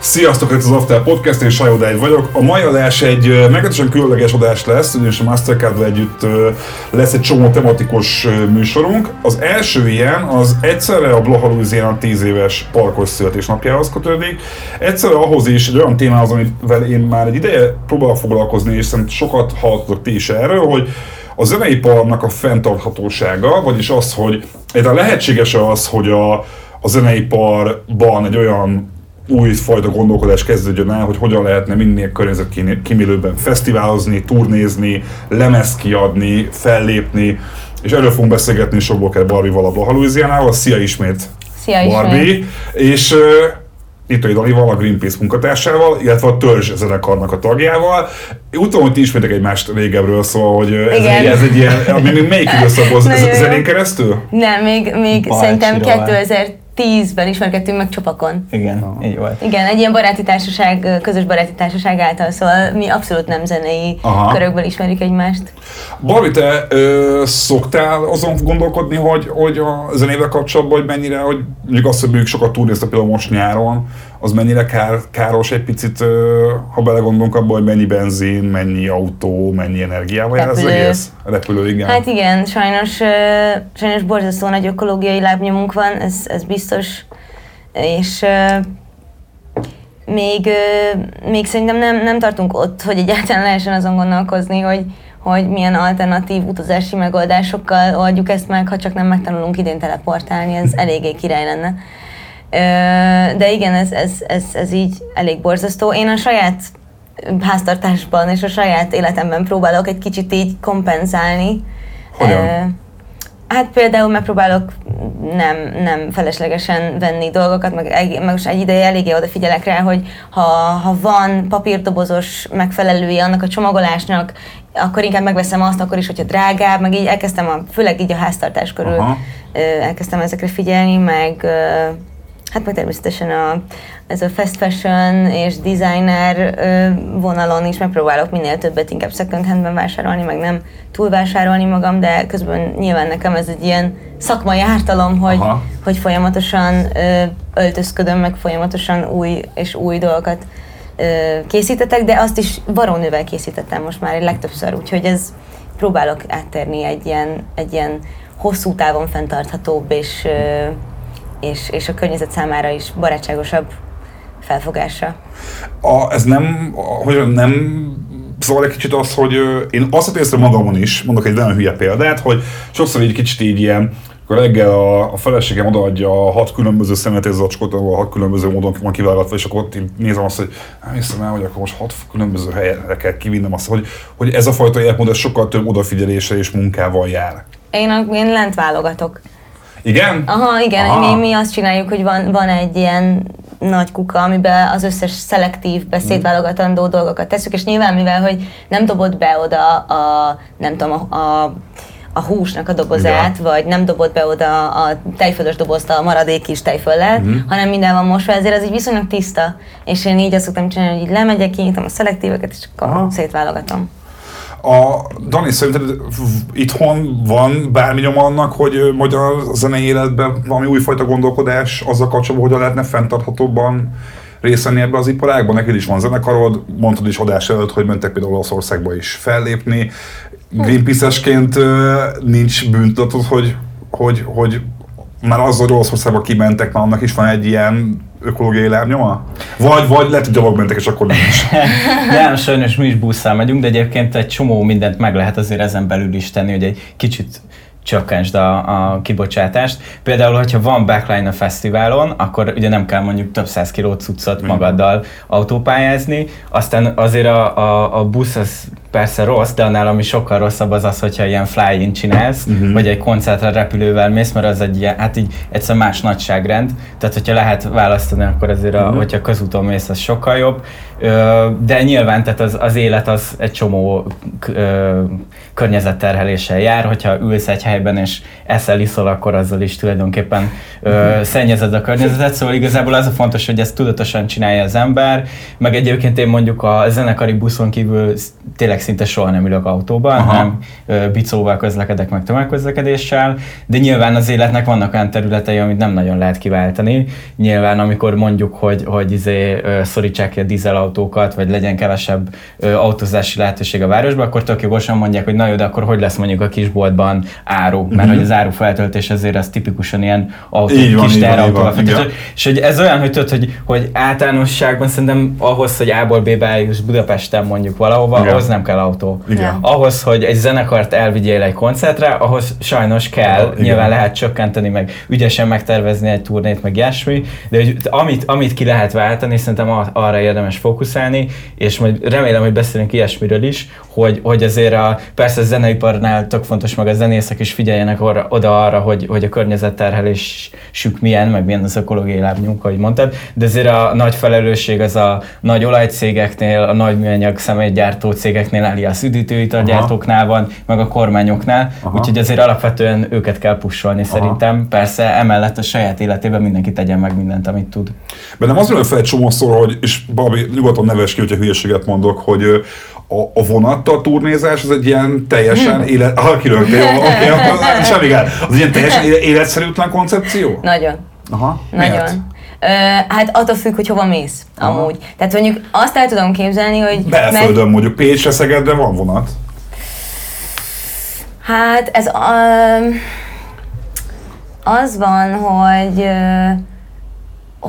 Sziasztok, ez az After Podcast, én Sajó vagyok. A mai adás egy meglehetősen különleges adás lesz, ugyanis a mastercard együtt lesz egy csomó tematikus műsorunk. Az első ilyen az egyszerre a Blaha Louisiana 10 éves parkos születésnapjához kötődik, egyszerre ahhoz is egy olyan témához, amivel én már egy ideje próbálok foglalkozni, és szerintem sokat hallottatok ti is erről, hogy a zeneiparnak a fenntarthatósága, vagyis az, hogy a lehetséges az, hogy a, a zeneiparban egy olyan újfajta gondolkodás kezdődjön el, hogy hogyan lehetne minél környezetkímélőbben fesztiválozni, turnézni, lemez kiadni, fellépni, és erről fogunk beszélgetni Sobboker Barbie-val a Blaha Szia ismét, Szia Barbie! ismét. És uh, itt a Dalival, a Greenpeace munkatársával, illetve a Törzs zenekarnak a tagjával. Úgy tudom, hogy ti ismétek egymást régebről, szóval, hogy ez, Igen. egy, ez egy ilyen, ami még melyik időszakból, zenén keresztül? Nem, még, még Bajcsi szerintem Rován. 2010-ben ismerkedtünk meg csopakon. Igen, így volt. Igen, egy ilyen baráti társaság, közös baráti társaság által, szóval mi abszolút nem zenei Aha. körökből ismerjük egymást. Barbie, te ö, szoktál azon gondolkodni, hogy, hogy a zenével kapcsolatban, hogy mennyire, hogy mondjuk azt, hogy mondjuk sokat turnéztek például most nyáron, az mennyire kár, káros egy picit, ha belegondolunk abba, hogy mennyi benzin, mennyi autó, mennyi energiával jár az egész? Repülő, igen. Hát igen, sajnos, sajnos borzasztó nagy ökológiai lábnyomunk van, ez, ez biztos, és még, még szerintem nem, nem tartunk ott, hogy egyáltalán lehessen azon gondolkozni, hogy, hogy milyen alternatív utazási megoldásokkal oldjuk ezt meg, ha csak nem megtanulunk idén teleportálni, ez eléggé király lenne. De igen, ez, ez, ez, ez így elég borzasztó. Én a saját háztartásban és a saját életemben próbálok egy kicsit így kompenzálni. Hogyan? Hát például megpróbálok nem, nem feleslegesen venni dolgokat, meg, meg most egy ideje eléggé odafigyelek rá, hogy ha, ha van papírdobozos megfelelője annak a csomagolásnak, akkor inkább megveszem azt akkor is, hogyha drágább, meg így elkezdtem, a, főleg így a háztartás körül Aha. elkezdtem ezekre figyelni, meg hát meg természetesen a, ez a fast fashion és designer vonalon is megpróbálok minél többet inkább second handben vásárolni, meg nem túlvásárolni magam, de közben nyilván nekem ez egy ilyen szakmai ártalom, hogy, Aha. hogy folyamatosan ö, öltözködöm, meg folyamatosan új és új dolgokat ö, készítetek, de azt is varónővel készítettem most már legtöbbször, úgyhogy ez próbálok áttérni egy ilyen, egy ilyen hosszú távon fenntarthatóbb és, ö, és, és a környezet számára is barátságosabb felfogásra. A, ez nem, a- hogy nem Szóval egy kicsit az, hogy én azt érzem magamon is, mondok egy nagyon hülye példát, hogy sokszor egy kicsit így ilyen, akkor reggel a, a feleségem odaadja a hat különböző szemetézacskot, ahol hat különböző módon van kiválogatva, és akkor ott így nézem azt, hogy nem hiszem el, hogy akkor most hat különböző helyre kell kivinnem azt, hogy, hogy ez a fajta életmód sokkal több odafigyelésre és munkával jár. Én, a- én lent válogatok. Igen? Aha, igen, Aha. Mi, mi azt csináljuk, hogy van, van egy ilyen nagy kuka, amiben az összes szelektív, beszédválogatandó dolgokat tesszük, és nyilván mivel, hogy nem dobod be oda a, nem tudom, a, a a húsnak a dobozát, vagy nem dobod be oda a tejfölös dobozt a maradék kis tejföllel, Mhm. hanem minden van mosva, ezért az így viszonylag tiszta. És én így azt szoktam csinálni, hogy így lemegyek, kinyitom a szelektíveket, és akkor Aha. szétválogatom. A Dani, szerinted itthon van bármi nyoma annak, hogy magyar zenei életben valami újfajta gondolkodás azzal kapcsolatban, hogyan lehetne fenntarthatóbban részt venni ebbe az iparágban? Neked is van zenekarod, mondtad is adás előtt, hogy mentek például Olaszországba is fellépni. Greenpeace-esként nincs bűntudatod, hogy, hogy, hogy már azzal, hogy Olaszországba kimentek, már annak is van egy ilyen ökológiai lábnyoma? Vagy, vagy lehet, hogy mentek, és akkor nincs. Nem, sajnos mi is busszal megyünk, de egyébként egy csomó mindent meg lehet azért ezen belül is tenni, hogy egy kicsit csökkentsd a, a kibocsátást. Például, hogyha van backline a fesztiválon, akkor ugye nem kell mondjuk több száz kiló cuccot magaddal autópályázni, aztán azért a, a, a busz az persze rossz, de annál ami sokkal rosszabb az az, hogyha ilyen fly-in csinálsz, uh-huh. vagy egy koncertre repülővel mész, mert az egy ilyen, hát így egyszer más nagyságrend. Tehát, hogyha lehet választani, akkor azért, a, hogyha közúton mész, az sokkal jobb. De nyilván tehát az, az élet az egy csomó környezetterheléssel jár, hogyha ülsz egy helyben és eszel, iszol, akkor azzal is tulajdonképpen ö, szennyezed a környezetet, szóval igazából az a fontos, hogy ezt tudatosan csinálja az ember, meg egyébként én mondjuk a zenekari buszon kívül tényleg szinte soha nem ülök autóban, Aha. hanem ö, bicóval közlekedek, meg tömegközlekedéssel, de nyilván az életnek vannak olyan területei, amit nem nagyon lehet kiváltani. Nyilván, amikor mondjuk, hogy, hogy izé, ö, szorítsák ki a dízelautókat, vagy legyen kevesebb ö, autózási lehetőség a városban, akkor tök jogosan mondják, hogy na jó, de akkor hogy lesz mondjuk a kisboltban áru, mert hogy az áru feltöltés azért az tipikusan ilyen autó. Így van, kis lefektető. És hogy ez olyan, hogy tudod, hogy, hogy általánosságban szerintem ahhoz, hogy A-ból B-be eljuss Budapesten mondjuk valahova, Igen. ahhoz nem kell autó. Igen. Ahhoz, hogy egy zenekart elvigyél egy koncertre, ahhoz sajnos kell, Igen. nyilván lehet csökkenteni, meg ügyesen megtervezni egy turnét, meg ilyesmi, de hogy amit, amit ki lehet váltani, szerintem arra érdemes fókuszálni, és majd remélem, hogy beszélünk ilyesmiről is, hogy, hogy azért a, persze a zeneiparnál tök fontos, meg a zenészek is figyeljenek orra, oda arra, hogy, hogy a környezetterhelésük milyen, meg milyen az ökológiai lábnyunk, ahogy mondtad, de azért a nagy felelősség az a nagy olajcégeknél, a nagy műanyag személygyártó cégeknél, alias üdítőitalgyártóknál van, meg a kormányoknál, Aha. úgyhogy azért alapvetően őket kell pusolni szerintem. Persze emellett a saját életében mindenki tegyen meg mindent, amit tud. Bennem az jön fel egy csomószor, hogy, és Babi, nyugodtan neves ki, hogyha hülyeséget mondok, hogy a, a vonattal turnézás az egy ilyen teljesen élet... Ah, kirögtél, oké, okay, semmi gál. Az ilyen teljesen éle- életszerűtlen koncepció? Nagyon. Aha. Nagyon. Miért? Ö, hát attól függ, hogy hova mész, Aha. amúgy. Tehát mondjuk azt el tudom képzelni, hogy... Belföldön mondjuk Pécsre, Szegedre van vonat. Hát ez um, az van, hogy ö,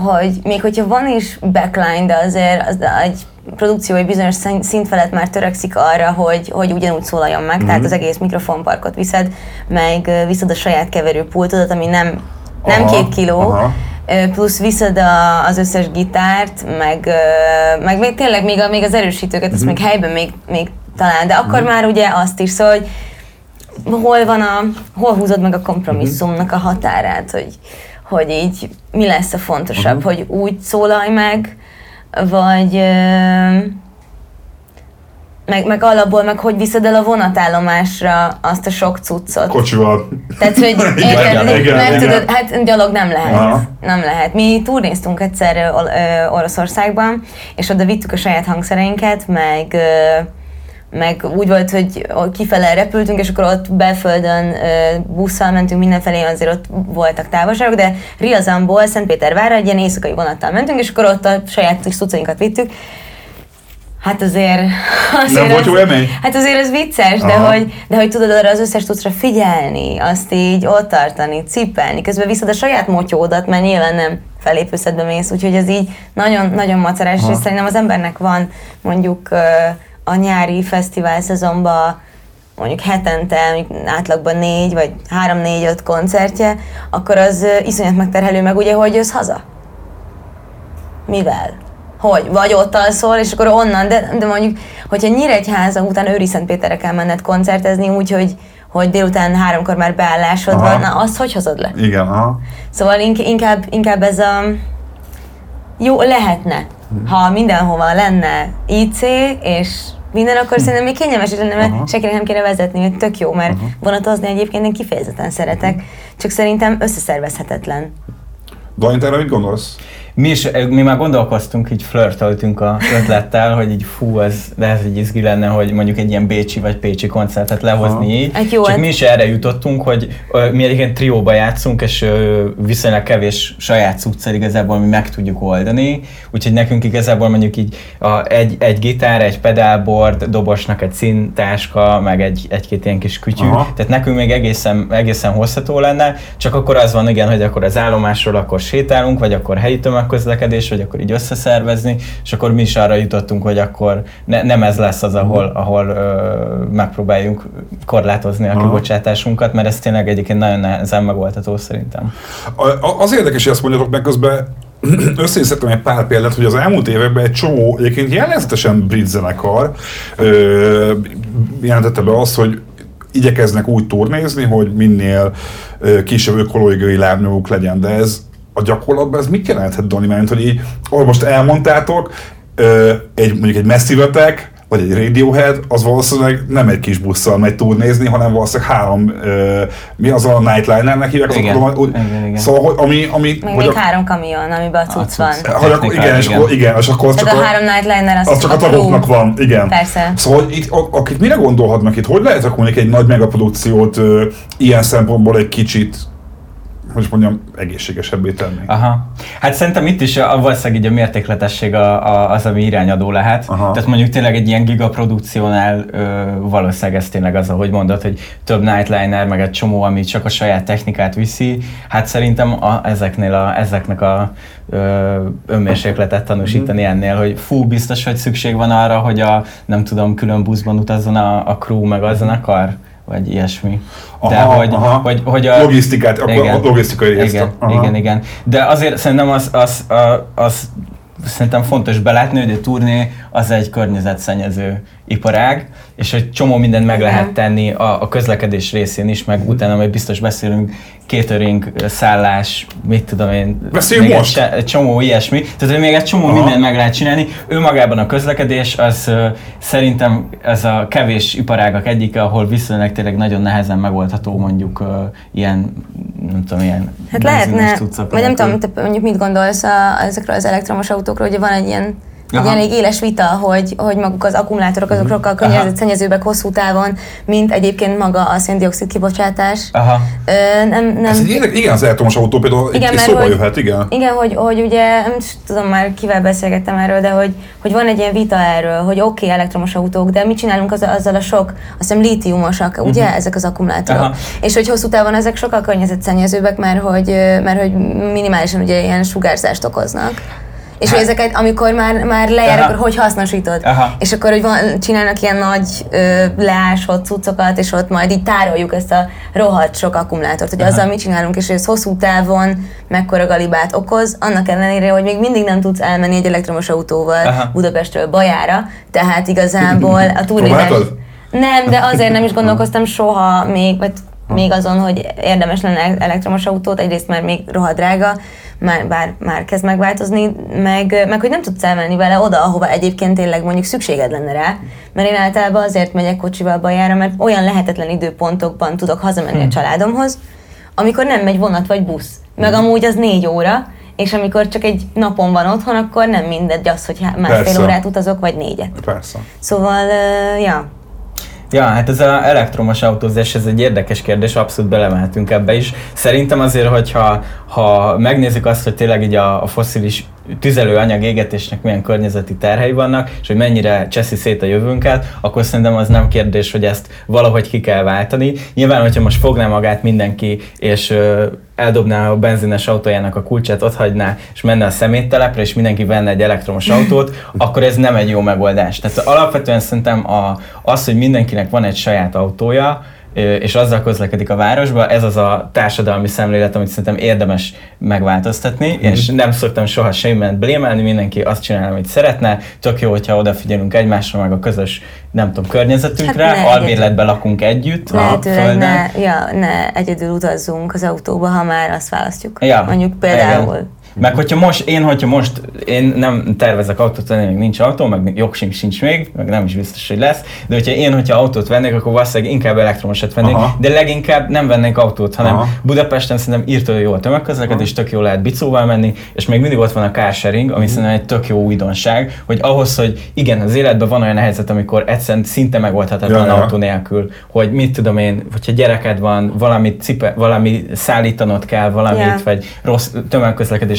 hogy még hogyha van is backline, de azért az egy produkció egy bizonyos szint felett már törekszik arra, hogy, hogy ugyanúgy szólaljon meg, Mhm. tehát az egész mikrofonparkot viszed, meg viszed a saját keverőpultodat, ami nem, nem Aha, két kiló, aha. Plusz viszed a, az összes gitárt, meg, meg még tényleg még, a, még az erősítőket, azt még helyben még, még talán, de akkor már ugye azt is, szóval, hogy hol van a, hol húzod meg a kompromisszumnak a határát, hogy, hogy így mi lesz a fontosabb, hogy úgy szólalj meg, vagy meg, meg alapból, meg hogy viszed el a vonatállomásra azt a sok cuccot. Kocsival. Tehát, hogy Igen, nem igen. tudod, hát gyalog nem lehet. Aha. Nem lehet. Mi turnéztunk egyszer Oroszországban, és oda vittük a saját hangszereinket, meg ö, meg úgy volt, hogy kifele repültünk, és akkor ott belföldön busszal mentünk mindenfelé, azért ott voltak távolságok, de Riazanból Szentpétervárra egy ilyen éjszakai vonattal mentünk, és akkor ott a saját kis cuccainkat vittük. Hát azért... azért volt az- jó élmény? Hát azért ez vicces, de Aha. hogy, de hogy tudod arra az összes tudszra figyelni, azt így ott tartani, cipelni, közben viszed a saját motyódat, mert nyilván nem felépőszedbe mész, úgyhogy ez így nagyon, nagyon macerás, és szerintem az embernek van mondjuk a nyári fesztivál szezonban mondjuk hetente, mondjuk átlagban négy, vagy három, négy, öt koncertje, akkor az iszonyat megterhelő, meg ugye, hogy jössz haza? Mivel? Hogy? Vagy ott alszol, és akkor onnan, de, de mondjuk, hogyha Nyíregyháza után Őri-Szentpéterre kell menned koncertezni, úgy, hogy, délután háromkor már beállásod Aha. van, na azt hogy hozod le? Igen, aha. Szóval ink- inkább, inkább ez a... Jó, lehetne, ha mindenhova lenne IC, és minden, akkor szerintem még kényelmes lenne, mert Aha. senkinek nem kéne vezetni, hogy tök jó, mert vonatozni egyébként én kifejezetten szeretek, csak szerintem összeszervezhetetlen. Te erre mit gondolsz? Mi is, mi már gondolkoztunk, így flörtöltünk a ötlettel, hogy így fú, ez lehet, hogy izgi lenne, hogy mondjuk egy ilyen bécsi vagy pécsi koncertet lehozni Aha. így. Hát jó, Csak hát- mi is erre jutottunk, hogy ö, mi egyébként trióba játszunk, és ö, viszonylag kevés saját cuccal igazából mi meg tudjuk oldani. Úgyhogy nekünk igazából mondjuk így a, egy, egy gitár, egy pedálboard, dobosnak egy színtáska, meg egy, egy-két ilyen kis kütyű. Aha. Tehát nekünk még egészen, egészen hozható lenne, csak akkor az van, igen, hogy akkor az állomásról akkor sétálunk, vagy akkor helyi tömegközlekedés, vagy akkor így összeszervezni, és akkor mi is arra jutottunk, hogy akkor ne, nem ez lesz az, ahol, ahol ö, megpróbáljunk korlátozni a Aha. kibocsátásunkat, mert ez tényleg egyébként nagyon nehezen megoldható szerintem. Az érdekes, hogy azt mondjátok, meg közben összeszedtem egy pár példát, hogy az elmúlt években egy csomó, egyébként jellegzetesen brit zenekar ö, jelentette be azt, hogy igyekeznek úgy turnézni, hogy minél kisebb ökológiai lábnyomuk legyen, de ez a gyakorlatban ez mit jelenthet, Dani? Mert hogy így, ahogy most elmondtátok, egy, mondjuk egy messzivetek, vagy egy Radiohead, az valószínűleg nem egy kis busszal megy turnézni, hanem valószínűleg három, ö, mi az a Nightliner-nek hívják? Igen. Akkor, úgy, Igen, igen. Szóval, hogy ami, ami Meg hogy még a, három kamion, amiben a cucc cucc. van. hogy akkor, igen, és igen. akkor, igen, és akkor az csak Tehát a a, három Nightliner az, az csak a tagoknak van, igen. Persze. Szóval hogy itt, akik mire gondolhatnak itt, hogy lehet akkor mondjuk egy nagy megaprodukciót ö, ilyen szempontból egy kicsit, hogy mondjam, egészségesebbé tenni? Aha. Hát szerintem itt is a, valószínűleg így a mértékletesség a, a, az, ami irányadó lehet. Aha. Tehát mondjuk tényleg egy ilyen gigaprodukciónál ö, valószínűleg ez tényleg az, ahogy mondod, hogy több nightliner, meg egy csomó, ami csak a saját technikát viszi. Hát szerintem a, ezeknél a, ezeknek a önmérsékletet tanúsítani Mhm. ennél, hogy fú, biztos, hogy szükség van arra, hogy a nem tudom, külön buszban utazzon a, a crew, meg az zenekar, vagy ilyesmi. De Aha, hogy, aha. hogy, hogy a, Logisztikát, akkor a logisztikai igen, Aha. igen, igen. De azért szerintem az, az, a- az szerintem fontos belátni, hogy a turné az egy környezetszennyező iparág, és hogy csomó mindent meg lehet tenni a, a közlekedés részén is, meg utána majd biztos beszélünk, catering, szállás, mit tudom én. Beszéljünk most! Egy, csomó ilyesmi. Tehát, hogy még egy csomó Aha. mindent meg lehet csinálni. Önmagában a közlekedés, az szerintem ez a kevés iparágak egyike, ahol viszonylag tényleg nagyon nehezen megoldható mondjuk ilyen, nem tudom, ilyen Hát lehetne, vagy nem tudom, te mondjuk mit gondolsz a, ezekről az elektromos autókról, hogy van egy ilyen egy Aha. elég éles vita, hogy, hogy maguk az akkumulátorok azok sokkal Aha. környezetszennyezőbbek hosszú távon, mint egyébként maga a széndiokszid kibocsátás. Aha. Ö, nem, nem, Ez egy igen, az elektromos autó például Igen, egy mert szóba hogy- jöhet, igen. Igen, hogy, hogy ugye, nem tudom már kivel beszélgettem erről, de hogy, hogy van egy ilyen vita erről, hogy oké, okay, elektromos autók, de mit csinálunk az, azzal a sok, azt hiszem lítiumosak, ugye, ezek az akkumulátorok. Aha. És hogy hosszú távon ezek sokkal környezetszennyezőbbek, mert hogy, mert hogy minimálisan ugye ilyen sugárzást okoznak. És hogy ezeket, amikor már, már lejár, Hát- Aha. akkor hogy hasznosítod? Aha. És akkor, hogy van, csinálnak ilyen nagy ö, leásott cuccokat, és ott majd így tároljuk ezt a rohadt sok akkumulátort, hogy azzal mit csinálunk, és ez hosszú távon mekkora galibát okoz, annak ellenére, hogy még mindig nem tudsz elmenni egy elektromos autóval Aha. Budapestről Bajára, tehát igazából a túlélés... Nem, de azért nem is gondolkoztam soha még, vagy még azon, hogy érdemes lenne elektromos autót, egyrészt már még rohadt drága, már, bár már kezd megváltozni, meg, meg hogy nem tudsz elmenni vele oda, ahova egyébként tényleg mondjuk szükséged lenne rá, mert én általában azért megyek kocsival Bajára, mert olyan lehetetlen időpontokban tudok hazamenni a családomhoz, amikor nem megy vonat vagy busz. Meg amúgy az négy óra, és amikor csak egy napon van otthon, akkor nem mindegy az, hogy másfél Persze. órát utazok, vagy négyet. Persze. Szóval, uh, ja. Ja, hát ez az elektromos autózás, ez egy érdekes kérdés, abszolút belemehetünk ebbe is. Szerintem azért, hogyha ha megnézzük azt, hogy tényleg így a, a foszilis tüzelőanyag égetésnek milyen környezeti terhei vannak, és hogy mennyire cseszi szét a jövőnket, akkor szerintem az nem kérdés, hogy ezt valahogy ki kell váltani. Nyilván, hogyha most fogná magát mindenki, és eldobná a benzines autójának a kulcsát, ott hagyná, és menne a szeméttelepre, és mindenki venne egy elektromos autót, akkor ez nem egy jó megoldás. Tehát alapvetően szerintem a, az, hogy mindenkinek van egy saját autója, és azzal közlekedik a városba, ez az a társadalmi szemlélet, amit szerintem érdemes megváltoztatni, Mhm. és nem szoktam soha semmit blémelni, mindenki azt csinál, amit szeretne, tök jó, hogyha odafigyelünk egymásra, meg a közös, nem tudom, környezetünkre, Hát albérletben lakunk együtt a Lehetőleg földön. ne, ja, ne egyedül utazzunk az autóba, ha már azt választjuk. Ja, Mondjuk például. igen. Meg hogyha most, én, hogyha most, én nem tervezek autót venni, még nincs autó, meg jogsim sincs még, meg nem is biztos, hogy lesz, de hogyha én, hogyha autót vennék, akkor valószínűleg inkább elektromosat vennék, Aha. de leginkább nem vennék autót, hanem Aha. Budapesten szerintem írtó jó a tömegközlekedés, tök jó lehet bicóval menni, és még mindig ott van a carsharing, ami szerintem egy tök jó újdonság, hogy ahhoz, hogy igen, az életben van olyan helyzet, amikor egyszerűen szinte megoldhatatlan Ja, autó nélkül, hogy mit tudom én, hogyha gyereked van, valamit cipe, valami szállítanod kell, valamit, Ja. vagy rossz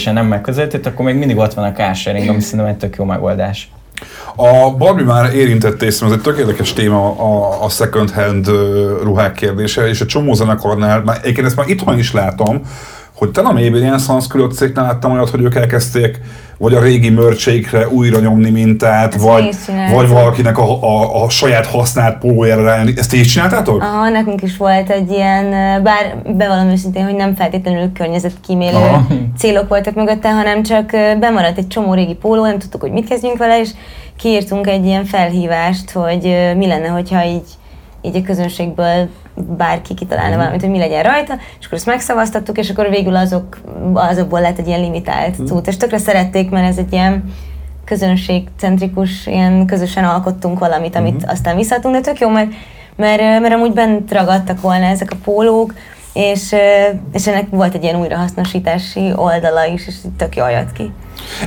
tömegközlekedésen nem megközelített, akkor még mindig ott van a carsharing, ami szerintem egy tök jó megoldás. A Barbie már érintett észre, ez egy tök téma a, a second hand ruhák kérdése, és a csomó zenekarnál, már egyébként ezt már itthon is látom, hogy talán a Maybelline Sunscreen cégnél láttam olyat, hogy ők elkezdték vagy a régi mörcseikre újra nyomni mintát, Ezt vagy, vagy valakinek a, a, a saját használt pólójára rájönni. Ezt ti is csináltátok? Aha, nekünk is volt egy ilyen, bár bevallom őszintén, hogy nem feltétlenül környezetkímélő Aha. célok voltak mögötte, hanem csak bemaradt egy csomó régi póló, nem tudtuk, hogy mit kezdjünk vele, és kiírtunk egy ilyen felhívást, hogy mi lenne, hogyha így, így a közönségből bárki kitalálna valamit, hogy mi legyen rajta, és akkor ezt megszavaztattuk, és akkor végül azok, azokból lett egy ilyen limitált cucc, és tökre szerették, mert ez egy ilyen közönségcentrikus, ilyen közösen alkottunk valamit, amit uh-huh. aztán visszaadtunk, de tök jó, mert, mert, mert amúgy bent ragadtak volna ezek a pólók, és, és ennek volt egy ilyen újrahasznosítási oldala is, és tök jól jött ki.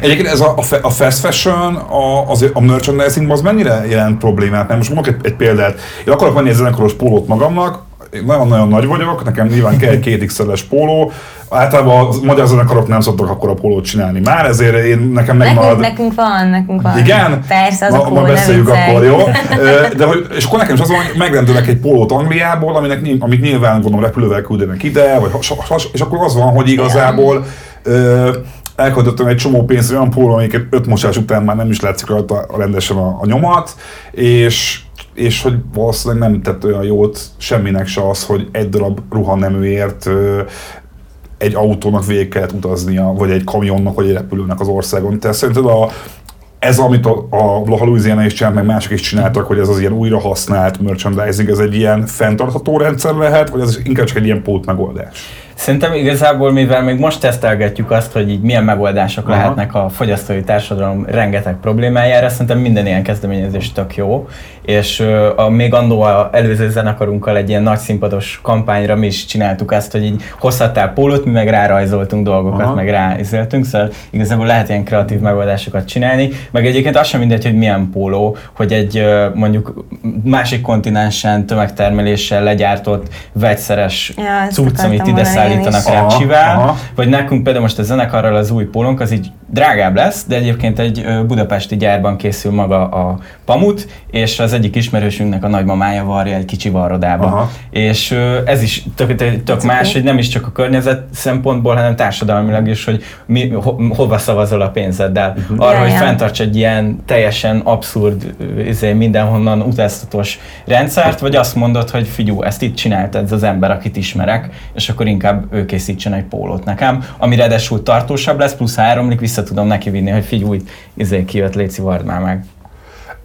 Egyébként ez a, a fast fashion, a, az, a merchandising az mennyire jelent problémát? Nem, most mondok egy, egy példát. Én akarok venni egy zenekoros pólót magamnak, én nagyon-nagyon nagy vagyok, nekem nyilván kell egy két x póló, általában a magyar zenekarok nem szoktak akkor a pólót csinálni már, ezért én nekem megmarad... Nekünk, nekünk van, nekünk van. Igen? Persze, az ma, a ma beszéljük akkor, jó? De, hogy, és akkor nekem is az van, hogy megrendelek egy pólót Angliából, aminek, amit nyilván gondolom repülővel küldenek ide, vagy has, has, és akkor az van, hogy igazából ö, elköltöttem egy csomó pénzt olyan póló, amiket öt mosás után már nem is látszik rajta rendesen a, a nyomat, és és hogy valószínűleg nem tett olyan jót semminek se az, hogy egy darab ruhaneműért egy autónak végig kellett utaznia, vagy egy kamionnak, vagy egy repülőnek az országon. Tehát szerinted a, ez, amit a, a Louisiana is csinált, meg mások is csináltak, hogy ez az ilyen újra használt merchandising, ez egy ilyen fenntartható rendszer lehet, vagy ez inkább csak egy ilyen pót megoldás? Szerintem igazából, mivel még most tesztelgetjük azt, hogy így milyen megoldások Aha. lehetnek a fogyasztói társadalom rengeteg problémájára, szerintem minden ilyen kezdeményezés tök jó, és a, még annó a előző zenekarunkkal egy ilyen nagy színpados kampányra mi is csináltuk ezt, hogy így hozhattál pólót, mi meg rárajzoltunk dolgokat, Aha. meg ráizéltünk, szóval igazából lehet ilyen kreatív megoldásokat csinálni, meg egyébként az sem mindegy, hogy milyen póló, hogy egy mondjuk másik kontinensen tömegtermeléssel legyártott vegyszeres Ja, cucc, amit ide szállítanak Rácsivel, vagy nekünk például most a zenekarral az új pólónk, az így drágább lesz, de egyébként egy budapesti gyárban készül maga a pamut, és az egyik ismerősünknek a nagymamája varja egy kicsi varrodába. Aha. És ez is tök, tök, tök más, hogy nem is csak a környezet szempontból, hanem társadalmilag is, hogy mi, ho, hova szavazol a pénzeddel. Uh-huh. Arra, ja, hogy ja. fenntarts egy ilyen teljesen abszurd, izé, mindenhonnan utaztatós rendszert, vagy azt mondod, hogy figyú, ezt itt csinálta ez az ember, akit ismerek, és akkor inkább ő készítsen egy pólót nekem, ami ráadásul tartósabb lesz, plusz háromlik, vissza tudom neki vinni, hogy figyú, izé kijött, léci vard már meg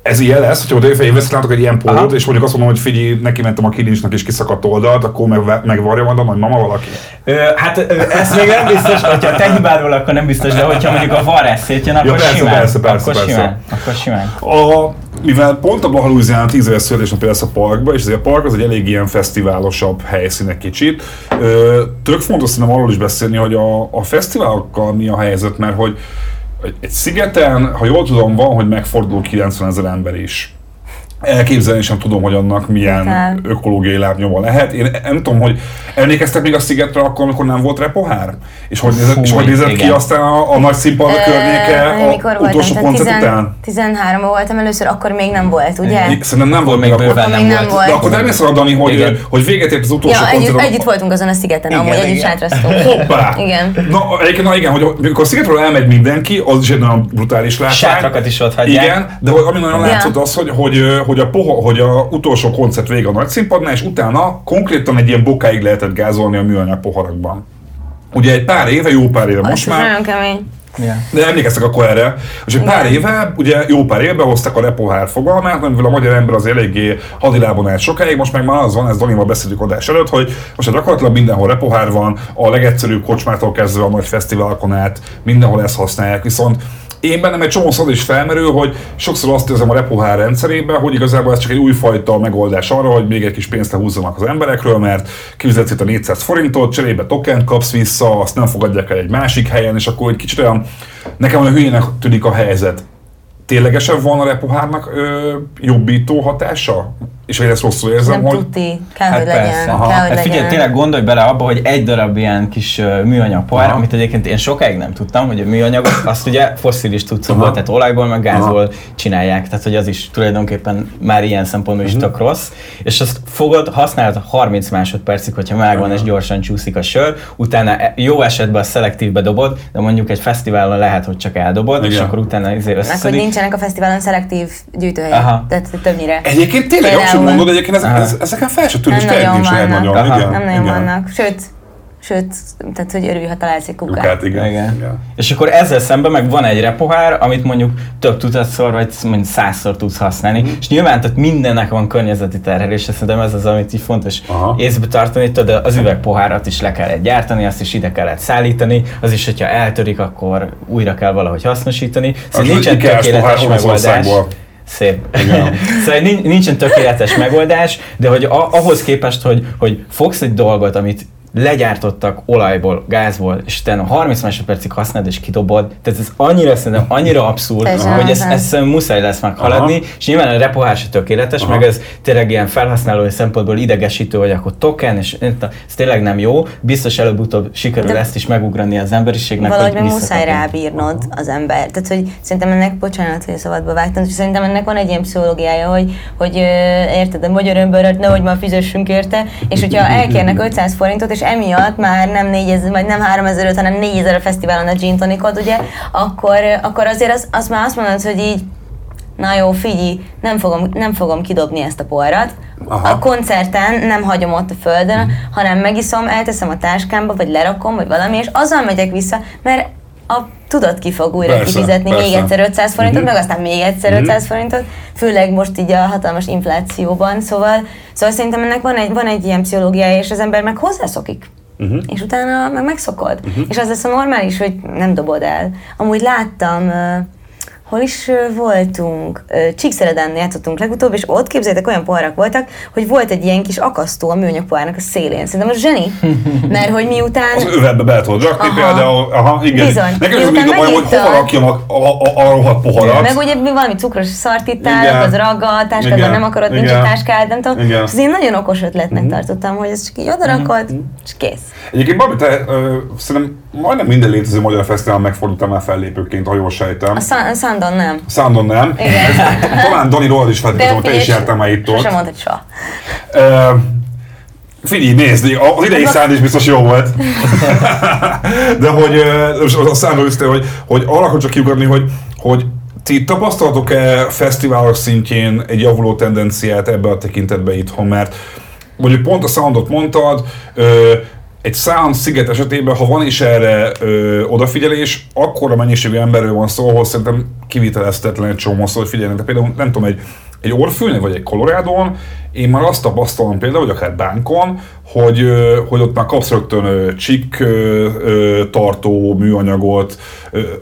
ez ilyen lesz, hogyha jövő évben látok egy ilyen pólót, és mondjuk azt mondom, hogy figyelj, neki mentem a kilincsnek és kiszakadt oldalt, akkor meg, megvarja majd a mama valaki? Ö, hát ö, ez még nem biztos, hogyha te hibádról, akkor nem biztos, de hogyha mondjuk a var eszét jön, akkor ja, persze, simán. Persze, persze, akkor persze. simán. Akkor simán. A, mivel pont a Blaha Louisiana 10 éves születésnapja lesz a parkba, és ez a park az egy elég ilyen fesztiválosabb helyszín egy kicsit. Ö, tök fontos szerintem arról is beszélni, hogy a, a fesztiválokkal mi a helyzet, mert hogy egy szigeten, ha jól tudom, van, hogy megfordul 90 ezer ember is elképzelni sem tudom, hogy annak milyen hát. ökológiai lábnyoma lehet. Én nem tudom, hogy emlékeztek még a szigetre akkor, amikor nem volt repohár? És hogy nézett, Fúj, és hogy nézett ki aztán a, a nagy színpad a környéke a utolsó koncert után? 13 voltam először, akkor még nem volt, ugye? Szerintem nem volt még akkor. akkor még nem volt. De akkor nem arra, Dani, hogy, hogy véget ért az utolsó ja, koncert. Együtt, együtt voltunk azon a szigeten, igen, amúgy együtt sátrasztunk. Hoppá! Igen. Na, egyébként, na igen, hogy amikor a szigetről elmegy mindenki, az is egy nagyon brutális látvány. Sátrakat is ott hagyják. Igen, de ami nagyon látszott az, hogy, hogy, hogy a poha, hogy a utolsó koncert vége a nagy színpadnál, és utána konkrétan egy ilyen bokáig lehetett gázolni a műanyag poharakban. Ugye egy pár éve, jó pár éve most már. Nagyon kemény. Yeah. De emlékeztek akkor erre, és egy pár éve, ugye jó pár éve hoztak a repohár fogalmát, amivel a magyar ember az eléggé hadilában állt sokáig, most meg már az van, ez Danival beszéltük adás előtt, hogy most gyakorlatilag mindenhol repohár van, a legegyszerűbb kocsmától kezdve a nagy fesztiválokon át, mindenhol ezt használják, viszont én bennem egy csomó is felmerül, hogy sokszor azt érzem a repohár rendszerében, hogy igazából ez csak egy újfajta megoldás arra, hogy még egy kis pénzt lehúzzanak az emberekről, mert kifizetsz itt a 400 forintot, cserébe token kapsz vissza, azt nem fogadják el egy másik helyen, és akkor egy kicsit olyan, nekem olyan hülyének tűnik a helyzet. Ténylegesen van a repohárnak ö, jobbító hatása? És hogy ezt rosszul érzem, nem hogy... tuti, kell, hát hogy legyen. Persze. Aha. Kell, hogy hát figyelj, tényleg gondolj bele abba, hogy egy darab ilyen kis uh, műanyag pohár, amit egyébként én sokáig nem tudtam, hogy a műanyag, azt ugye fosszilis tudszokból, tehát olajból, meg gázból Aha. csinálják, tehát hogy az is tulajdonképpen már ilyen szempontból is uh-huh. tök rossz, és azt fogod, használod 30 másodpercig, hogyha megvan és gyorsan csúszik a sör, utána e- jó esetben a szelektívbe dobod, de mondjuk egy fesztiválon lehet, hogy csak eldobod, Igen. és akkor utána azért összeszedik. Meg hogy nincsenek a fesztiválon szelektív gyűjtőhelyek, tehát többnyire. Egyébként tényleg jogosult mondod, egyébként ez, ez, ezeken fel se tűnik, nem nagyon vannak. Nagyon, igen, nem nagyon igen. vannak. Sőt, Sőt, tehát hogy örülj, ha találsz egy kukát. Kukát, igen. Igen. igen. És akkor ezzel szemben meg van egy repohár, amit mondjuk több tudatszor, vagy mondjuk százszor tudsz használni. Mhm. És nyilván tehát mindennek van környezeti terhelése, szerintem ez az, amit így fontos Aha. észbe tartani. Tudod, az üvegpohárat is le kellett gyártani, azt is ide kellett szállítani, az is, hogyha eltörik, akkor újra kell valahogy hasznosítani. Szóval Az nincsen tökéletes megoldás. Olaszországból. Szép. Igen. szóval nin- nincsen tökéletes megoldás, de hogy a- ahhoz képest, hogy, hogy fogsz egy dolgot, amit legyártottak olajból, gázból, és utána 30 másodpercig használod és kidobod, tehát ez annyira szerintem annyira abszurd, hogy ez, nem. ez szerintem muszáj lesz meghaladni, Aha. és nyilván a repohár se tökéletes, Aha. meg ez tényleg ilyen felhasználói szempontból idegesítő, hogy akkor token, és ez tényleg nem jó, biztos előbb-utóbb sikerül De- ezt is megugrani az emberiségnek, Valahogy hogy muszáj rábírnod az ember. Tehát, hogy szerintem ennek, bocsánat, hogy a szabadba vágtam, hogy szerintem ennek van egy ilyen pszichológiája, hogy, hogy érted, a magyar önbőröt nehogy már fizessünk érte, és hogyha elkérnek 500 forintot, és emiatt már nem 4000, vagy nem 3000, hanem 4000 a fesztiválon a gin tonicod, ugye, akkor, akkor azért az, az már azt mondod, hogy így Na jó, figyelj, nem fogom, nem fogom kidobni ezt a poharat. Aha. A koncerten nem hagyom ott a földön, hanem megiszom, elteszem a táskámba, vagy lerakom, vagy valami, és azzal megyek vissza, mert a tudat ki fog újra Persze, kifizetni még persze. egyszer 500 forintot, Mhm. meg aztán még egyszer 500 forintot, főleg most így a hatalmas inflációban, szóval, szóval szerintem ennek van egy, van egy ilyen pszichológiája, és az ember meg hozzászokik. Mhm. És utána meg megszokod. És az lesz a normális, hogy nem dobod el. Amúgy láttam, ö, hol is voltunk, Csíkszeredán játszottunk legutóbb, és ott képzeljétek, olyan poharak voltak, hogy volt egy ilyen kis akasztó a műanyag pohárnak a szélén. Szerintem az zseni, mert hogy miután... Az övetbe be tudod rakni Aha. például, aha, igen. Bizony. Nekem is mindig a bajom, hogy hova rakjam a, a, a, a rohadt poharat. Meg ugye mi valami cukros szart az ragad, táskádban nem akarod, nincs egy táskád, nem tudom. Igen. Mhm. És ez én nagyon okos ötletnek tartottam, hogy ezt csak így odarakod, és kész. Egyébként Babi, te ö, szerintem majdnem minden létező magyar fesztivál megfordultál már fellépőként, ha jól sejtem. A Sandon nem. Szándon nem. Igen. Talán Dani Roll is feltétlenül, te is jártál már itt ott. Sosem mondtad soha. Ö, Figyelj, nézd, az idei szánd is biztos jó volt. De hogy a számra üzte, hogy, hogy arra akarok csak kiugrani, hogy, hogy ti tapasztaltok-e fesztiválok szintjén egy javuló tendenciát ebbe a tekintetbe itthon, mert mondjuk pont a soundot mondtad, egy sound sziget esetében, ha van is erre ö, odafigyelés, akkor a mennyiségű emberről van szó, ahol szerintem kiviteleztetlen egy csomó szó, hogy figyeljenek. De például nem tudom, egy, egy Orfűnél vagy egy Colorado-n, én már azt tapasztalom például, vagy akár Bánkon, hogy, hogy ott már kapsz rögtön csik tartó műanyagot,